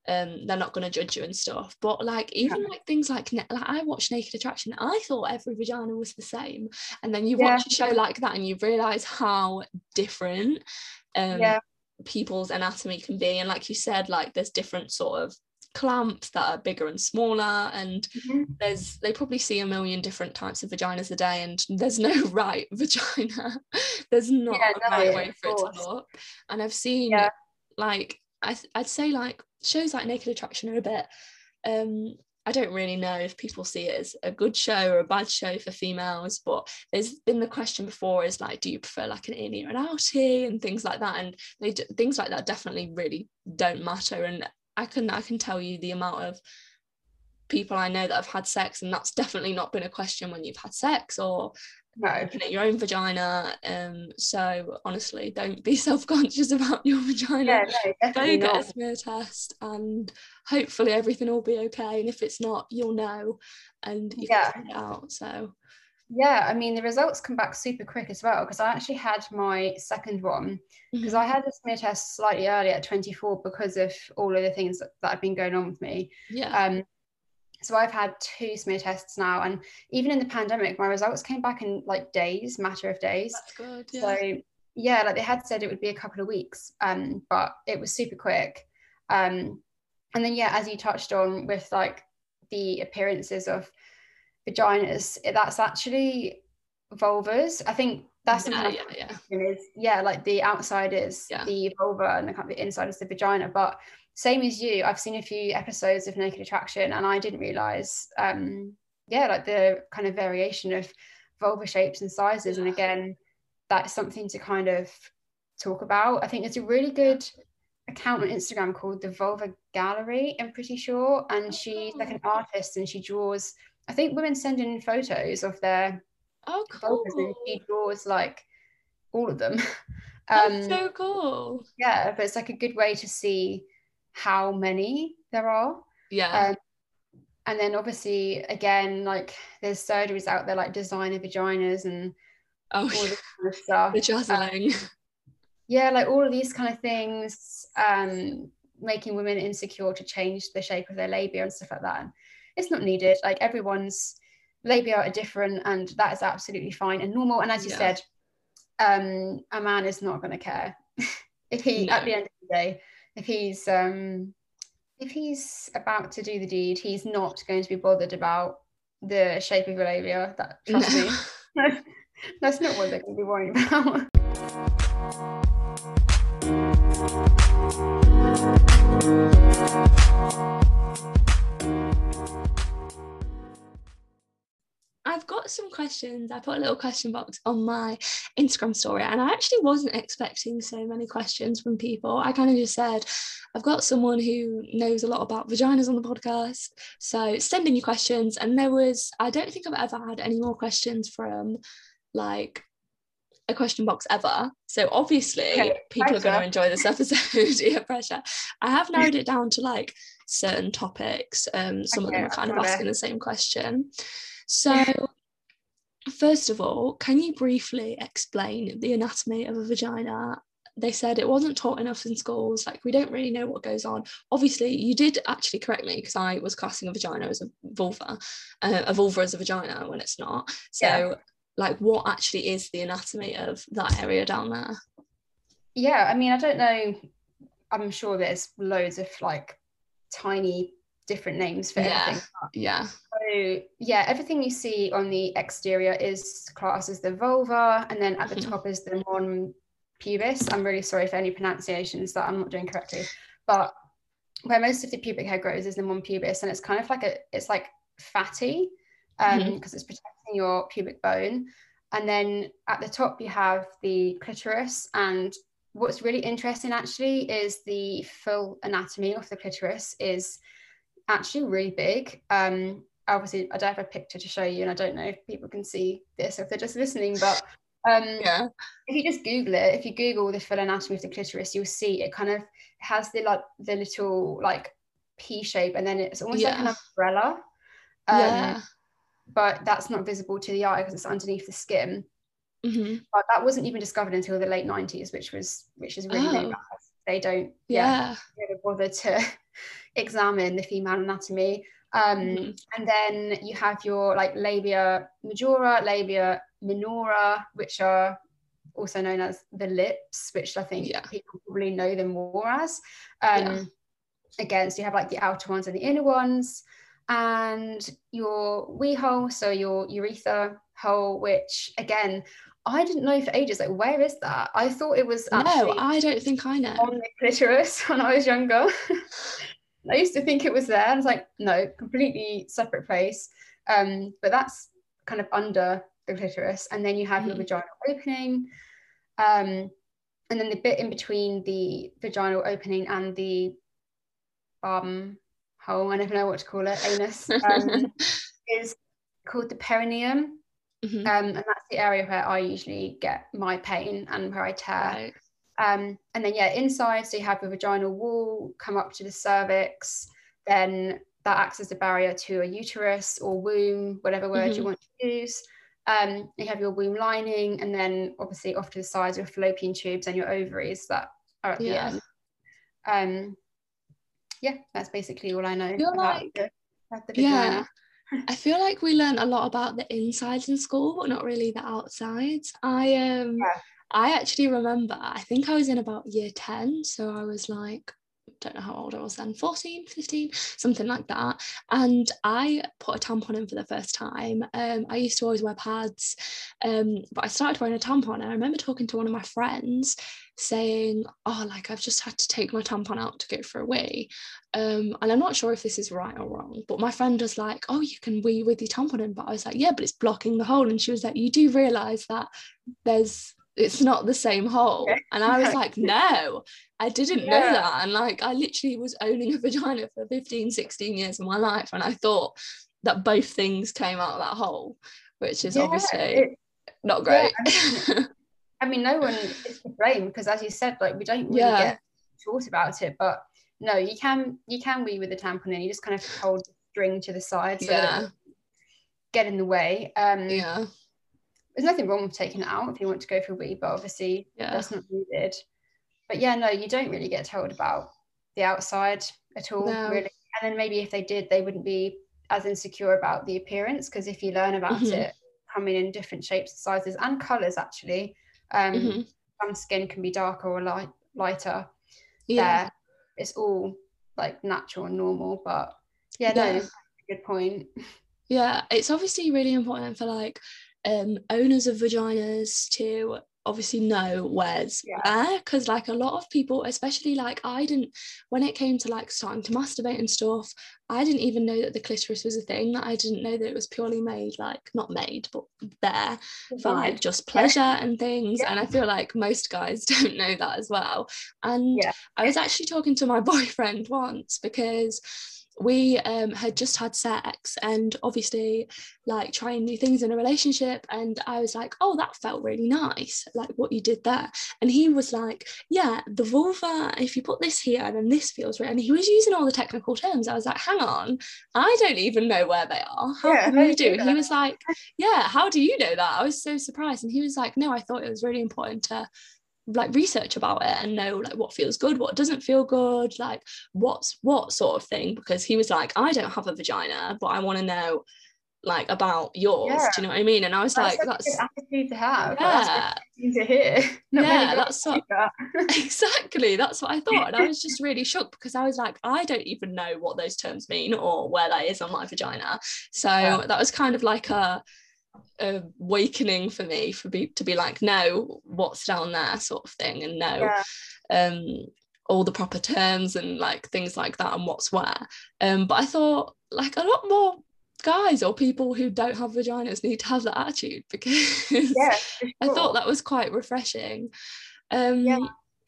um they're not going to judge you and stuff. But like even like things like like I watched Naked Attraction, I thought every vagina was the same, and then you Yeah. watch a show like that and you realize how different um Yeah. people's anatomy can be, and like you said, like there's different sort of clamps that are bigger and smaller and there's they probably see a million different types of vaginas a day and there's no *laughs* right vagina *laughs* there's not Yeah, a no, right way for it to course. look and i've seen Yeah. like I i'd say like shows like naked attraction are a bit um I don't really know if people see it as a good show or a bad show for females, but there's been the question before is like, do you prefer like an innie or an outie and things like that? And they things like that definitely really don't matter. And I can I can tell you the amount of people I know that have had sex, and that's definitely not been a question when you've had sex or No. looking at your own vagina. Um, so honestly, don't be *laughs* self-conscious about your vagina Yeah, no, go get a smear test and hopefully everything will be okay and if it's not you'll know and you Yeah. can it out so Yeah, I mean the results come back super quick as well because I actually had my second one because Mhm. I had a smear test slightly earlier at 24 because of all of the things that, that have been going on with me. yeah Um, so I've had two smear tests now, and even in the pandemic, my results came back in like days, matter of days. that's good yeah So yeah, like they had said it would be a couple of weeks, um, but it was super quick. Um, and then yeah, as you touched on with like the appearances of vaginas, it- that's actually vulvas. I think that's yeah, yeah, yeah. is yeah, like the outside is Yeah. the vulva and the, kind of the inside is the vagina. But same as you, I've seen a few episodes of Naked Attraction, and I didn't realize, um, yeah, like the kind of variation of vulva shapes and sizes. And again, that's something to kind of talk about. I think there's a really good account on Instagram called the Vulva Gallery, I'm pretty sure, and she's like an artist and she draws. I think women send in photos of their oh cool and she draws like all of them. *laughs* that's um, so cool yeah, but it's like a good way to see how many there are. yeah Um, and then obviously, again, like there's surgeries out there like designer vaginas and oh all this kind of stuff. vajazzling Yeah, like all of these kind of things, um, making women insecure to change the shape of their labia and stuff like that. It's not needed. Like everyone's labia are different, and that is absolutely fine and normal. And as you Yeah. said, um, a man is not going to care *laughs* if he, at the end of the day, if he's um, if he's about to do the deed, he's not going to be bothered about the shape of your labia. That trust me, *laughs* *laughs* that's not what they're going to be worrying about. I've got some questions. I put a little question box on my Instagram story, and I actually wasn't expecting so many questions from people. I kind of just said, I've got someone who knows a lot about vaginas on the podcast. So send in your questions. And there was, I don't think I've ever had any more questions from like a question box ever. So obviously, Okay, people are going to enjoy this *laughs* episode. *laughs* yeah, pressure. I have narrowed it down to like certain topics. Um, some Okay, of them are kind of I've it. asking the same question. So, first of all, can you briefly explain the anatomy of a vagina? They said it wasn't taught enough in schools. Like, we don't really know what goes on. Obviously, you did actually correct me because I was classing a vagina as a vulva, uh, a vulva as a vagina when it's not. So, Yeah. like, what actually is the anatomy of that area down there? Yeah, I mean, I don't know. I'm sure there's loads of like tiny different names for Yeah. everything. Yeah. So yeah, everything you see on the exterior is classed as the vulva, and then at the Mhm. top is the mons pubis. I'm really sorry for any pronunciations that I'm not doing correctly, but where most of the pubic hair grows is the mons pubis, and it's kind of like a it's like fatty um Mhm. because it's protecting your pubic bone. And then at the top you have the clitoris, and what's really interesting actually is the full anatomy of the clitoris is actually really big. Um, obviously, I don't have a picture to show you, and I don't know if people can see this or if they're just listening, but um, Yeah. if you just Google it, if you Google the full anatomy of the clitoris, you'll see it kind of has the like the little like P shape, and then it's almost like an umbrella. Um, yeah. But that's not visible to the eye because it's underneath the skin. Mhm. but that wasn't even discovered until the late 90s, which was which is really, really Oh. They don't yeah, Yeah. bother to *laughs* examine the female anatomy. Um, Mhm. And then you have your like labia majora, labia minora, which are also known as the lips, which I think Yeah. people probably know them more as. Um, Yeah. Again, so you have like the outer ones and the inner ones, and your wee hole, so your urethra hole, which again, I didn't know for ages. Like, where is that? I thought it was No, I don't think I know. on the clitoris when I was younger. *laughs* I used to think it was there. I was like, no, completely separate place. Um, but that's kind of under the clitoris. And then you have your Mhm. vaginal opening. Um, and then the bit in between the vaginal opening and the bum hole, I never know what to call it, anus, um, *laughs* is called the perineum. Mhm. Um, and that's the area where I usually get my pain and where I tear. Right. Um, and then yeah, inside, so you have your vaginal wall come up to the cervix, then that acts as a barrier to a uterus or womb, whatever word you Mhm. want to use. Um, you have your womb lining, and then obviously off to the sides, your fallopian tubes and your ovaries that are at the Yeah. end. Um, yeah, that's basically all I know Feel about like- the, about the Yeah. I feel like we learn a lot about the insides in school, but not really the outsides. I um Yeah. I actually remember, I think I was in about year 10, so I was like don't know how old I was then, 14, 15, something like that. And I put a tampon in for the first time. Um, I used to always wear pads, um, but I started wearing a tampon. And I remember talking to one of my friends saying, Oh, like I've just had to take my tampon out to go for a wee. Um, and I'm not sure if this is right or wrong, but my friend was like, Oh, you can wee with your tampon in. But I was like, Yeah, but it's blocking the hole. And she was like, You do realize that there's it's not the same hole. Yeah. And I was *laughs* like, No, I didn't know that. And like, I literally was owning a vagina for 15, 16 years of my life. And I thought that both things came out of that hole, which is Yeah, obviously it- not yeah, great. I mean, no one is to blame because, as you said, like we don't really Yeah. get taught about it. But no, you can you can wee with a tampon and You just kind of hold the string to the side so that it yeah. get in the way. Um, Yeah. There's nothing wrong with taking it out if you want to go for a wee, but obviously Yeah. that's not needed. But yeah, no, you don't really get told about the outside at all, No. really. And then maybe if they did, they wouldn't be as insecure about the appearance because if you learn about Mhm. it coming in different shapes, sizes, and colors, actually, um, Mhm. some skin can be darker or light, lighter. Yeah. It's all like natural and normal. But yeah, Yeah. no, good point. *laughs* Yeah, it's obviously really important for like um owners of vaginas to obviously know where's Yeah. where because like a lot of people especially like I didn't when it came to like starting to masturbate and stuff I didn't even know that the clitoris was a thing that I didn't know that it was purely made like not made but there for like just pleasure and things Yeah. and I feel like most guys *laughs* don't know that as well and Yeah. I was actually talking to my *laughs* boyfriend once because we um, had just had sex and obviously like trying new things in a relationship and I was like oh that felt really nice like what you did there. And he was like yeah the vulva if you put this here then this feels right and he was using all the technical terms. I was like hang on I don't even know where they are. How Yeah, can do you do do? And he was like yeah how do you know that? I was so surprised. And he was like no I thought it was really important to like research about it and know like what feels good what doesn't feel good like what's what sort of thing because he was like I don't have a vagina but I want to know like about yours Yeah. do you know what I mean and I was like a that's good attitude to have. Yeah to hear. *laughs* Not Yeah, that's what- that. *laughs* *laughs* exactly that's what I thought and I was just really shocked because I was like I don't even know what those terms mean or where that is on my vagina so Yeah. that was kind of like a awakening for me for be to be like no what's down there sort of thing and know Yeah. um all the proper terms and like things like that and what's where um but I thought like a lot more guys or people who don't have vaginas need to have that attitude *laughs* because Yeah, for I thought that was quite refreshing um Yeah.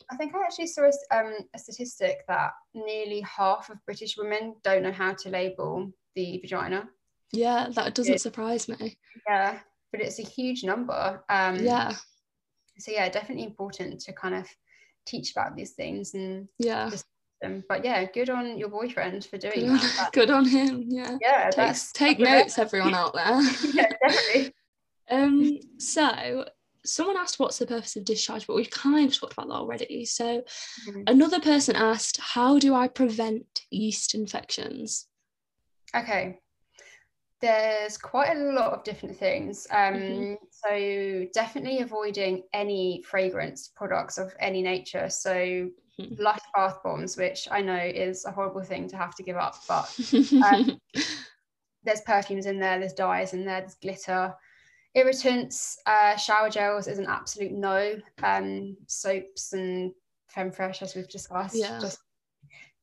I think I actually saw a, um, a statistic that nearly half of British women don't know how to label the vagina. Yeah that doesn't Yeah. surprise me Yeah, but it's a huge number. Um, yeah So yeah, definitely important to kind of teach about these things and yeah them. But yeah, good on your boyfriend for doing good on, that. *laughs* Good on him yeah yeah, take, take notes everyone out there *laughs* yeah, definitely. um so someone asked what's the purpose of discharge, but we've kind of talked about that already. So Mhm. another person asked, how do I prevent yeast infections? Okay. There's quite a lot of different things. Um, Mhm. So definitely avoiding any fragrance products of any nature. So Mhm. Lush bath bombs, which I know is a horrible thing to have to give up, but *laughs* there's perfumes in there, there's dyes in there, there's glitter. Irritants, uh, shower gels is an absolute no. Um, soaps and Femfresh, as we've discussed, Yeah. just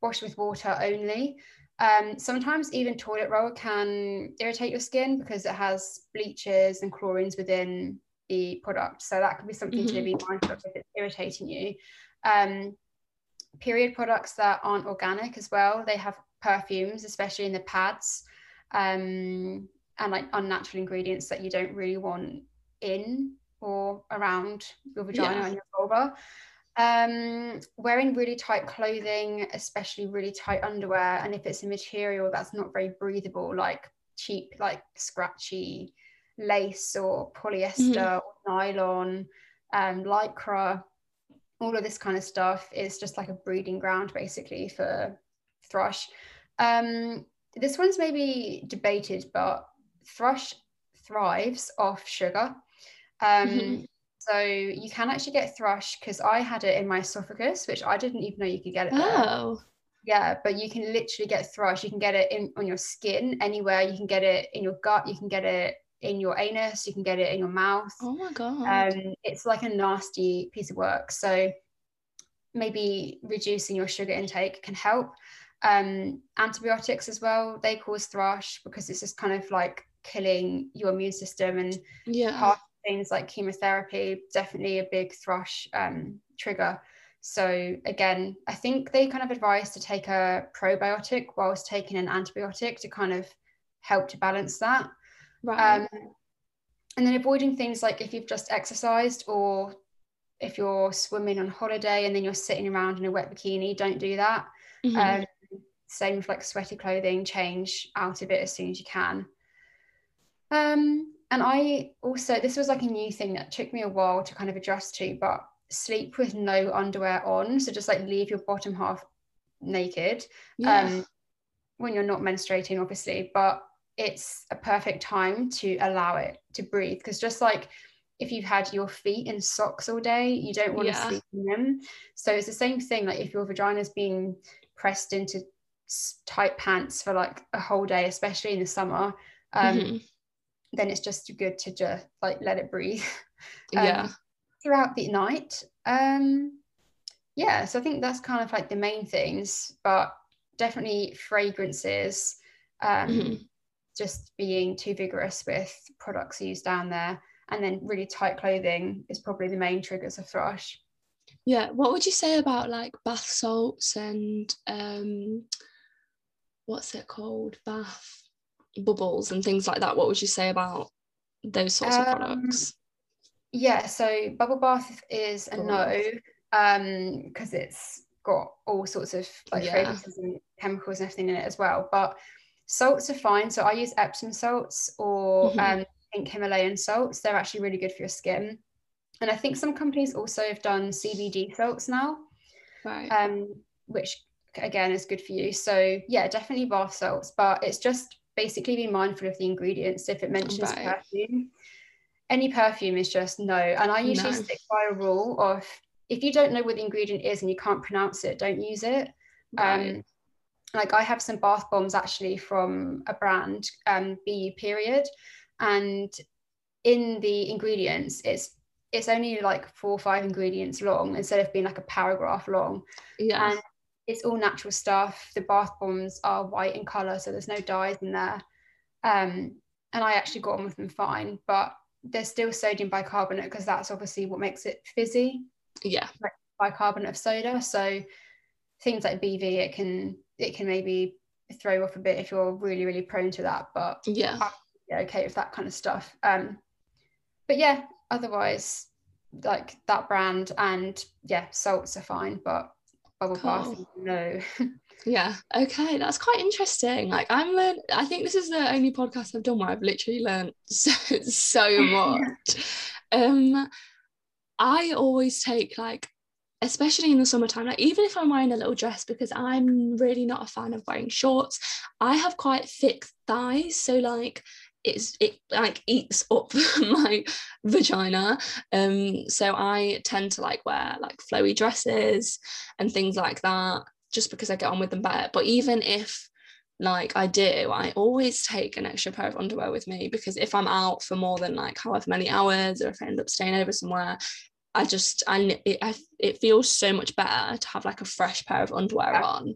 wash with water only. Um, sometimes even toilet roll can irritate your skin because it has bleaches and chlorines within the product. So that could be something to be mindful of if it's irritating you. Um, period products that aren't organic as well, they have perfumes, especially in the pads, um, and like unnatural ingredients that you don't really want in or around your vagina Yeah. and your vulva. Um, wearing really tight clothing, especially really tight underwear, and if it's a material that's not very breathable, like cheap, like scratchy lace or polyester or nylon, um, lycra, all of this kind of stuff is just like a breeding ground basically for thrush. Um, this one's maybe debated, but thrush thrives off sugar. Um, Mhm. So you can actually get thrush because I had it in my esophagus, which I didn't even know you could get it there. Oh, Yeah, but you can literally get thrush. You can get it in on your skin anywhere. You can get it in your gut. You can get it in your anus. You can get it in your mouth. oh my god. Um, it's like a nasty piece of work. So maybe reducing your sugar intake can help. Um, antibiotics as well, they cause thrush because it's just kind of like killing your immune system and yeah. Things like chemotherapy, definitely a big thrush um, trigger. So again, I think they kind of advise to take a probiotic whilst taking an antibiotic to kind of help to balance that. Right. Um, and then avoiding things like if you've just exercised or if you're swimming on holiday and then you're sitting around in a wet bikini, don't do that. Mhm. Um, same with like sweaty clothing, change out of it as soon as you can. Um, and I also, this was like a new thing that took me a while to kind of adjust to, but sleep with no underwear on. So just like leave your bottom half naked yeah. um, when you're not menstruating, obviously, but it's a perfect time to allow it to breathe. Because just like if you've had your feet in socks all day, you don't want Yeah. to sleep in them. So it's the same thing. Like if your vagina's being pressed into tight pants for like a whole day, especially in the summer, um, Mhm. Then it's just good to just like let it breathe *laughs* yeah. um, throughout the night. Um, yeah, so I think that's kind of like the main things, but definitely fragrances, um, Mhm. just being too vigorous with products used down there, and then really tight clothing is probably the main triggers of thrush. Yeah. What would you say about like bath salts and um what's it called? Bath bubbles and things like that. What would you say about those sorts of Um, products? Yeah, so bubble bath is a no, um, because it's got all sorts of like Yeah. fragrances and chemicals and everything in it as well. But salts are fine. So I use Epsom salts or Mhm. um, pink Himalayan salts. They're actually really good for your skin. And I think some companies also have done CBD salts now, Right. um, which again is good for you. So yeah, definitely bath salts, but it's just basically be mindful of the ingredients. If it mentions Right. perfume, any perfume is just no. And I usually No. stick by a rule of if you don't know what the ingredient is and you can't pronounce it, don't use it. right. Um, like I have some bath bombs actually from a brand, um, BU period, and in the ingredients, it's it's only like four or five ingredients long instead of being like a paragraph long yeah. and it's all natural stuff. The bath bombs are white in color, so there's no dyes in there. Um, and I actually got on with them fine, but there's still sodium bicarbonate because that's obviously what makes it fizzy, yeah. bicarbonate of soda. So things like BV, it can it can maybe throw off a bit if you're really really prone to that. But Yeah. yeah, okay with that kind of stuff. Um, but yeah, otherwise, like that brand and yeah, salts are fine, but Cool. no. *laughs* Yeah. Okay. That's quite interesting. Like I'm learn I think this is the only podcast I've done where I've literally learned *laughs* so, so *laughs* much. um I always take like especially in the summertime, like even if I'm wearing a little dress, because I'm really not a fan of wearing shorts, I have quite thick thighs. So like it's it like eats up *laughs* my vagina. Um, so I tend to like wear like flowy dresses and things like that, just because I get on with them better. But even if like I do, I always take an extra pair of underwear with me because if I'm out for more than like however many hours, or if I end up staying over somewhere, I just I it, I, it feels so much better to have like a fresh pair of underwear on.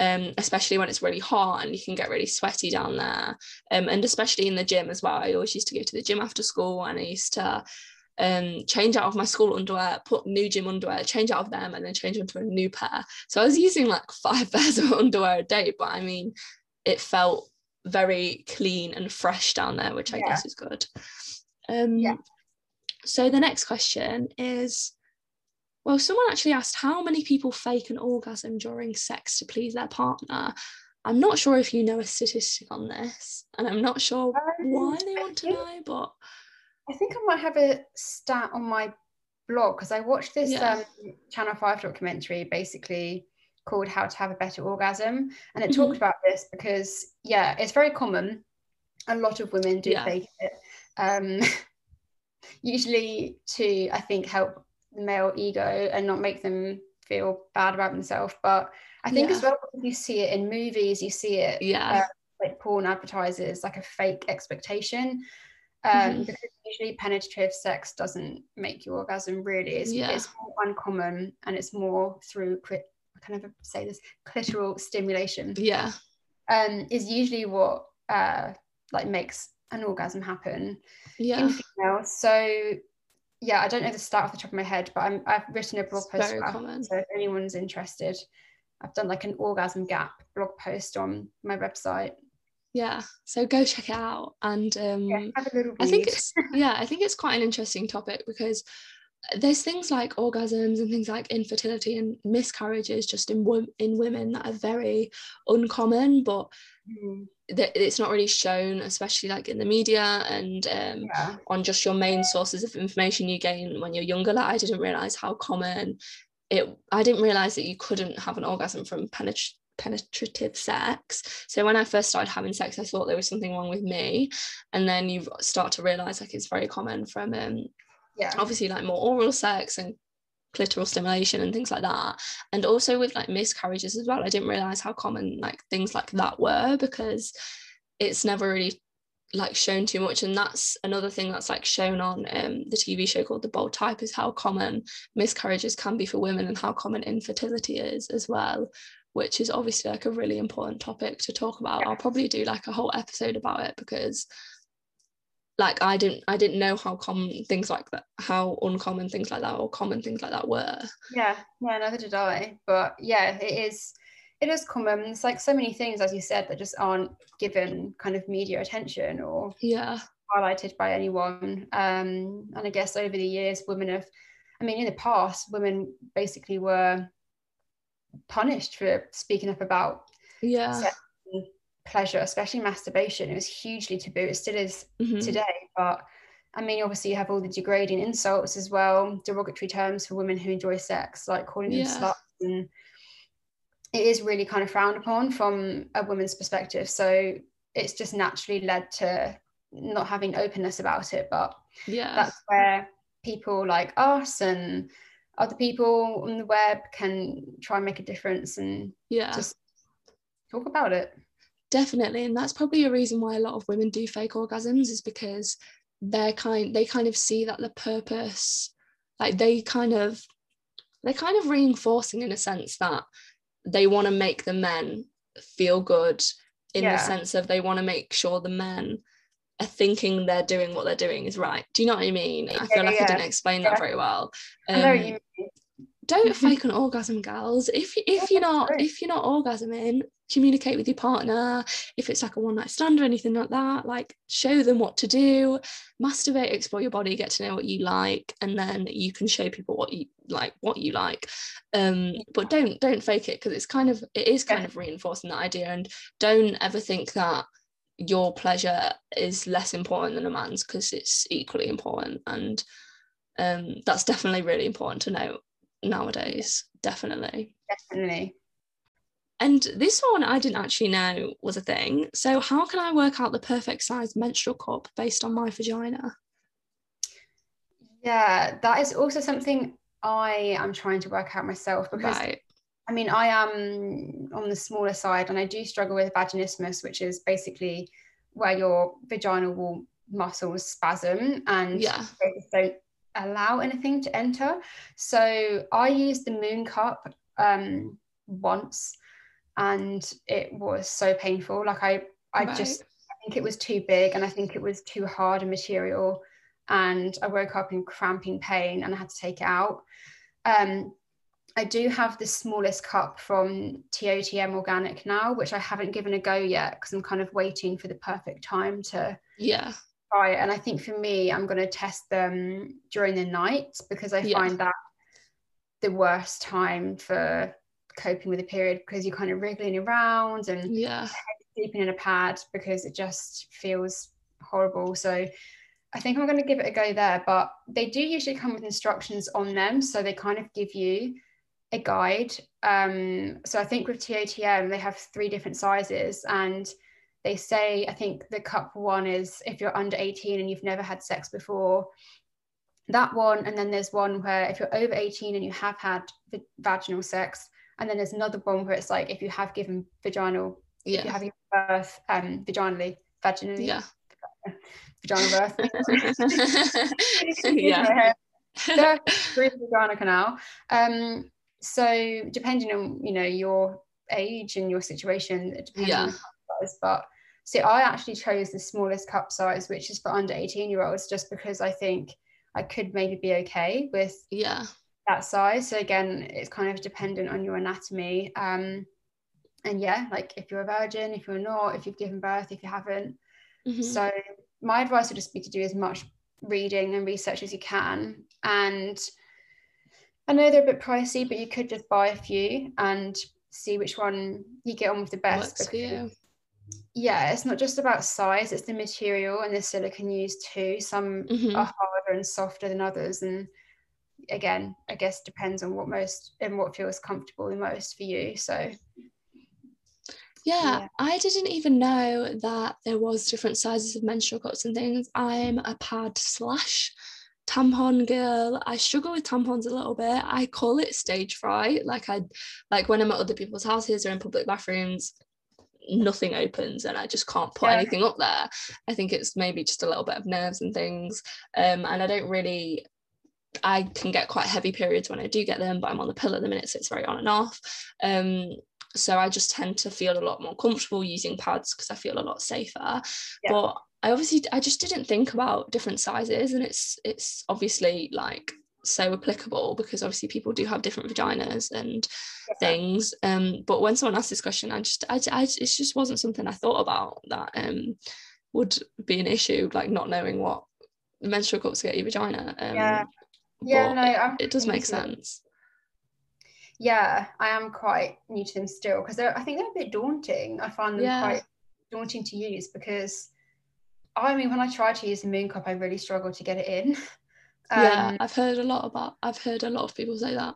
Um, especially when it's really hot and you can get really sweaty down there. Um, and especially in the gym as well. I always used to go to the gym after school and I used to um, change out of my school underwear, put new gym underwear, change out of them, and then change into a new pair. So I was using like *laughs* five pairs of underwear a day, but I mean, it felt very clean and fresh down there, which I yeah. guess is good. Um, yeah. So the next question is well, someone actually asked how many people fake an orgasm during sex to please their partner. I'm not sure if you know a statistic on this, and I'm not sure why they want to know, but I think I might have a stat on my blog because I watched this yeah. um, Channel 5 documentary basically called How to Have a Better Orgasm. And it mm-hmm. talked about this because, yeah, it's very common. A lot of women do yeah. fake it. Um, *laughs* usually to I think help male ego and not make them feel bad about themselves. But I think yeah. as well you see it in movies, you see it yeah uh, like porn advertisers like a fake expectation. Um, mm-hmm. because usually penetrative sex doesn't make you orgasm really. It's, yeah. it's more uncommon and it's more through clit- I kind of say this clitoral stimulation. Yeah. Um, is usually what uh like makes an orgasm happen yeah. in females. So yeah, I don't know the stat off the top of my head, but i have written a blog post. About, so if anyone's interested, I've done like an orgasm gap blog post on my website. Yeah, so go check it out. And um, yeah, I think it's yeah, I think it's quite an interesting topic because there's things like orgasms and things like infertility and miscarriages just in in women that are very uncommon, but mm. that it's not really shown especially like in the media and um, yeah. on just your main sources of information you gain when you're younger. Like i didn't realize how common it i didn't realize that you couldn't have an orgasm from penet- penetrative sex. So when i first started having sex i thought there was something wrong with me. And then you start to realize like it's very common from um yeah. obviously like more oral sex and clitoral stimulation and things like that. And also with like miscarriages as well i didn't realize how common like things like that were because it's never really like shown too much. And that's another thing that's like shown on um, the tv show called the bold type is how common miscarriages can be for women and how common infertility is as well which is obviously like a really important topic to talk about. I'll probably do like a whole episode about it because like I didn't I didn't know how common things like that how uncommon things like that or common things like that were. Yeah, yeah, neither did I. But yeah, it is it is common. It's like so many things, as you said, that just aren't given kind of media attention or yeah highlighted by anyone. Um, and I guess over the years, women have, I mean, in the past, women basically were punished for speaking up about yeah pleasure, especially masturbation. It was hugely taboo. It still is mm-hmm. today. But I mean, obviously, you have all the degrading insults as well, derogatory terms for women who enjoy sex, like calling yeah. them sluts. And it is really kind of frowned upon from a woman's perspective. So it's just naturally led to not having openness about it. But yeah, that's where people like us and other people on the web can try and make a difference and yeah just talk about it definitely and that's probably a reason why a lot of women do fake orgasms is because they're kind they kind of see that the purpose like they kind of they're kind of reinforcing in a sense that they want to make the men feel good in yeah. the sense of they want to make sure the men are thinking they're doing what they're doing is right. Do you know what I mean? I feel like yeah. I didn't explain that very well. Um, don't *laughs* fake an orgasm, girls. If if you're not if you're not orgasming, communicate with your partner if it's like a one night stand or anything like that like show them what to do masturbate explore your body get to know what you like and then you can show people what you like what you like um but don't don't fake it because it's kind of it is kind of reinforcing that idea and don't ever think that your pleasure is less important than a man's because it's equally important and um, that's definitely really important to know nowadays. Definitely. Definitely. And this one I didn't actually know was a thing. So, how can I work out the perfect size menstrual cup based on my vagina? Yeah, that is also something I am trying to work out myself because Right. I mean, I am on the smaller side and I do struggle with vaginismus, which is basically where your vaginal wall muscles spasm and Yeah. don't allow anything to enter. So I used the Mooncup um, once and it was so painful. Like I, I Right. just, I think it was too big and I think it was too hard a material. And I woke up in cramping pain and I had to take it out. Um, I do have the smallest cup from TOTM Organic now, which I haven't given a go yet because I'm kind of waiting for the perfect time to Yeah. try it. And I think for me, I'm going to test them during the night because I Yeah. find that the worst time for coping with a period because you're kind of wriggling around and Yeah. sleeping in a pad because it just feels horrible. So I think I'm going to give it a go there. But they do usually come with instructions on them. So they kind of give you a guide. Um, so I think with TOTM, they have three different sizes. And they say, I think the cup one is if you're under 18 and you've never had sex before, that one. And then there's one where if you're over 18 and you have had vaginal sex, and then there's another one where it's like if you have given vaginal if you Yeah. have given birth um, vaginally, vaginally, Yeah. vaginal birth. *laughs* yeah. *laughs* There through the vagina canal. Um, so depending on you know your age and your situation, it depends on Yeah. the size. But see, I actually chose the smallest cup size, which is for under 18 year olds, just because I think I could maybe be okay with Yeah. That size. So again, it's kind of dependent on your anatomy. Um, and yeah, like if you're a virgin, if you're not, if you've given birth, if you haven't. Mhm. So my advice would just be to do as much reading and research as you can. And I know they're a bit pricey, but you could just buy a few and see which one you get on with the best. Works. Yeah, it's not just about size, it's the material and the silicone used too. Some Mhm. are harder and softer than others. And again, I guess depends on what most and what feels comfortable the most for you. So Yeah, Yeah. I didn't even know that there was different sizes of menstrual cups and things. I'm a pad slash tampon girl. I struggle with tampons a little bit. I call it stage fright. Like I like when I'm at other people's houses or in public bathrooms, nothing opens and I just can't put Yeah. anything up there. I think it's maybe just a little bit of nerves and things. Um, and I don't really I can get quite heavy periods when I do get them, but I'm on the pill at the minute, so it's very on and off. Um, so I just tend to feel a lot more comfortable using pads because I feel a lot safer. Yeah. But I obviously I just didn't think about different sizes, and it's it's obviously like so applicable because obviously people do have different vaginas and things. Um, but when someone asked this question, I just I, I it just wasn't something I thought about that um would be an issue, like not knowing what menstrual cups get your vagina. Um, Yeah. Yeah, but no, I'm it does make sense. yeah, I am quite new to them still because I think they're a bit daunting. I find them Yeah. quite daunting to use because I mean when I tried to use the Mooncup, I really struggled to get it in. *laughs* yeah, Um, I've heard a lot about. I've heard a lot of people say that.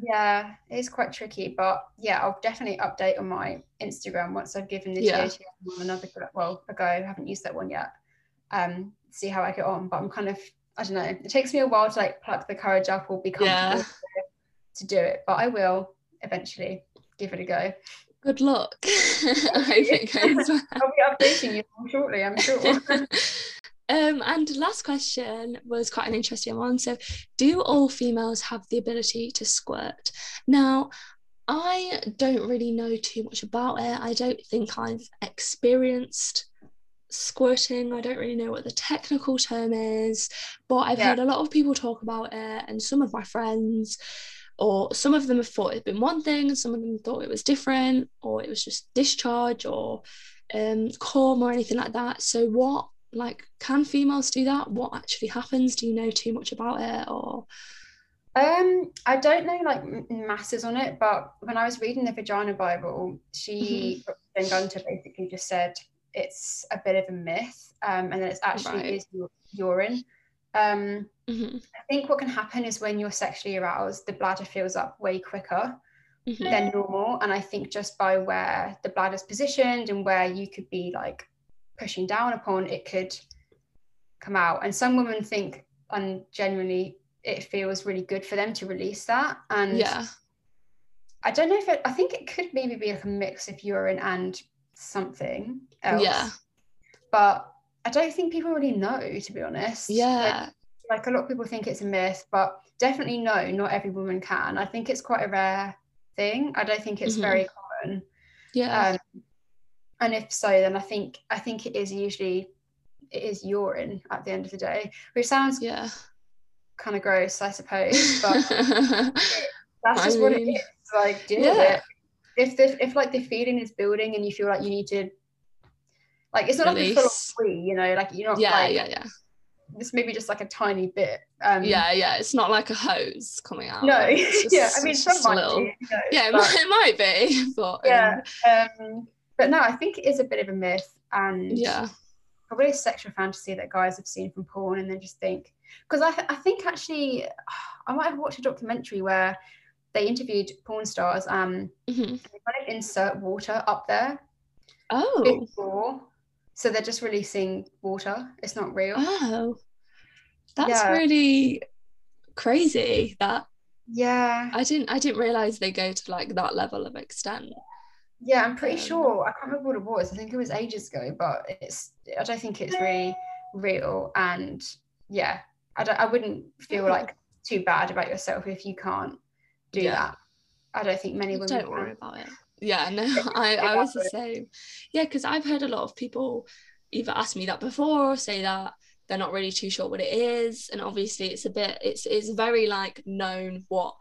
yeah, it's quite tricky, but yeah, I'll definitely update on my Instagram once I've given the Yeah. TOTM another well a go. I haven't used that one yet. Um, see how I get on, but I'm kind of I don't know. It takes me a while to like pluck the courage up or be comfortable Yeah. to, do it, but I will eventually give it a go. Good luck. *laughs* I hope it *laughs* goes well. I'll be updating you *laughs* shortly, I'm sure. um, and last question was quite an interesting one. So, do all females have the ability to squirt? Now, I don't really know too much about it. I don't think I've experienced squirting. I don't really know what the technical term is, but I've Yeah. heard a lot of people talk about it, and some of my friends, or some of them have thought it'd been one thing, and some of them thought it was different, or it was just discharge or um cum or anything like that. So what like can females do that? What actually happens? Do you know too much about it or Um, I don't know like masses on it, but when I was reading the Vagina Bible, she Jen Gunter basically just said it's a bit of a myth, um, and then it's actually Right. is u- urine. Um, Mhm, I think what can happen is when you're sexually aroused, the bladder fills up way quicker mhm. than normal. And I think just by where the bladder's positioned and where you could be like pushing down upon, it could come out. And some women think, and genuinely, it feels really good for them to release that. And Yeah. I don't know if it, I think it could maybe be like a mix of urine and something else. Yeah. But I don't think people really know, to be honest. Like, Yeah. like a lot of people think it's a myth, but definitely no, not every woman can. I think it's quite a rare thing. I don't think it's Mhm. very common. Yeah. Um, and if so, then I think I think it is usually it is urine at the end of the day, which sounds yeah. kind of gross, I suppose, *laughs* but that's I just what it mean, is. Like deal with yeah. it. If the if like the feeling is building and you feel like you need to like it's not like a full Release. free, you know, like you're not yeah, like yeah, yeah. this maybe just like a tiny bit. Um Yeah, yeah. It's not like a hose coming out. No, *laughs* it's yeah, I mean it's some just a might little- be, you know, Yeah, it but- might, it might be, *laughs* but yeah. um, Um, but no, I think it is a bit of a myth and yeah, probably a sexual fantasy that guys have seen from porn and then just think because I, I think actually *sighs* I might have watched a documentary where they interviewed porn stars um Mhm. and they kind of insert water up there Oh, before so they're just releasing water it's not real oh, that's Yeah. really crazy. That yeah I didn't, I didn't realize they go to like that level of extent. yeah I'm pretty Um, sure I can't remember what it was I think it was ages ago but it's I don't think it's really real and yeah I don't I wouldn't feel Yeah. like too bad about yourself if you can't do Yeah. that I don't think many women Don't worry can. about it. Yeah, no, *laughs* *laughs* I, I was the same. Yeah, because I've heard a lot of people either ask me that before or say that they're not really too sure what it is. And obviously it's a bit it's it's very like known what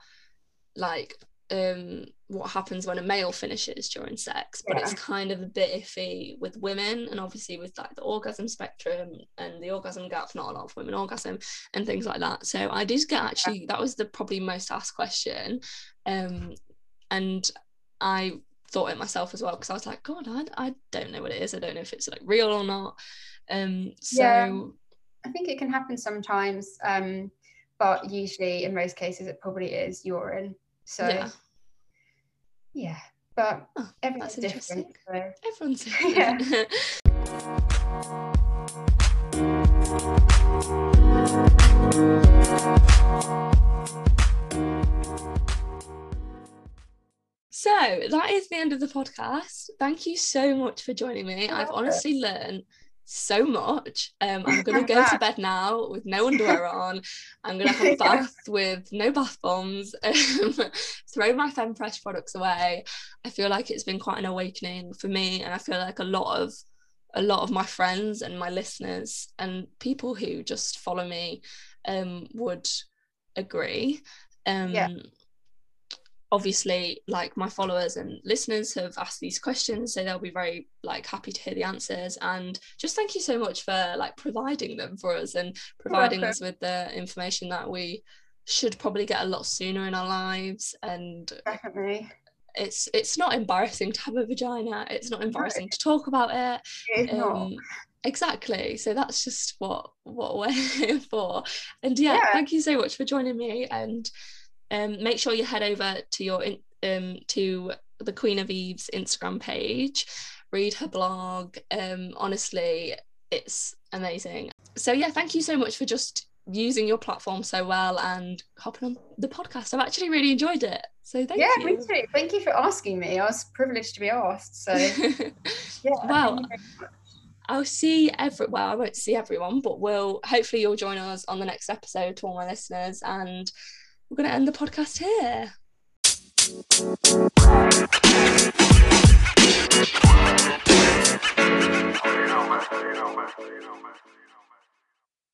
like um what happens when a male finishes during sex, but it's kind of a bit iffy with women and obviously with like the orgasm spectrum and the orgasm gap, not a lot of women orgasm and things like that. So I did get actually that was the probably most asked question. Um and I thought it myself as well because I was like, God, I, I don't know what it is. I don't know if it's like real or not. Um, so Yeah. I think it can happen sometimes, um, but usually in most cases it probably is urine. So yeah, yeah, but Oh, everyone's that's different. So. everyone's *laughs* Yeah. *laughs* So that is the end of the podcast. Thank you so much for joining me. I've honestly learned so much. Um, I'm gonna *laughs* go to bed now with no underwear on. I'm gonna have a *laughs* bath with no bath bombs. *laughs* Um, throw my Femfresh products away. I feel like it's been quite an awakening for me, and I feel like a lot of a lot of my friends and my listeners and people who just follow me um, would agree. Um, Yeah. Obviously, like my followers and listeners have asked these questions, so they'll be very like happy to hear the answers. And just thank you so much for like providing them for us and providing us with the information that we should probably get a lot sooner in our lives. And Definitely. it's it's not embarrassing to have a vagina. It's not embarrassing to talk about it. It is not. Um, exactly. So that's just what what we're *laughs* here for. And yeah, Yeah. thank you so much for joining me. And um, make sure you head over to your in, um to the Queen of Eve's Instagram page, read her blog. Um, honestly, it's amazing. So yeah, thank you so much for just using your platform so well and hopping on the podcast. I've actually really enjoyed it. So thank yeah, you. me too. Thank you for asking me. I was privileged to be asked. So *laughs* yeah. Well, thank you very much. I'll see every well, I won't see everyone, but we'll hopefully you'll join us on the next episode to all my listeners, and we're gonna end the podcast here. You know, man. You know, man.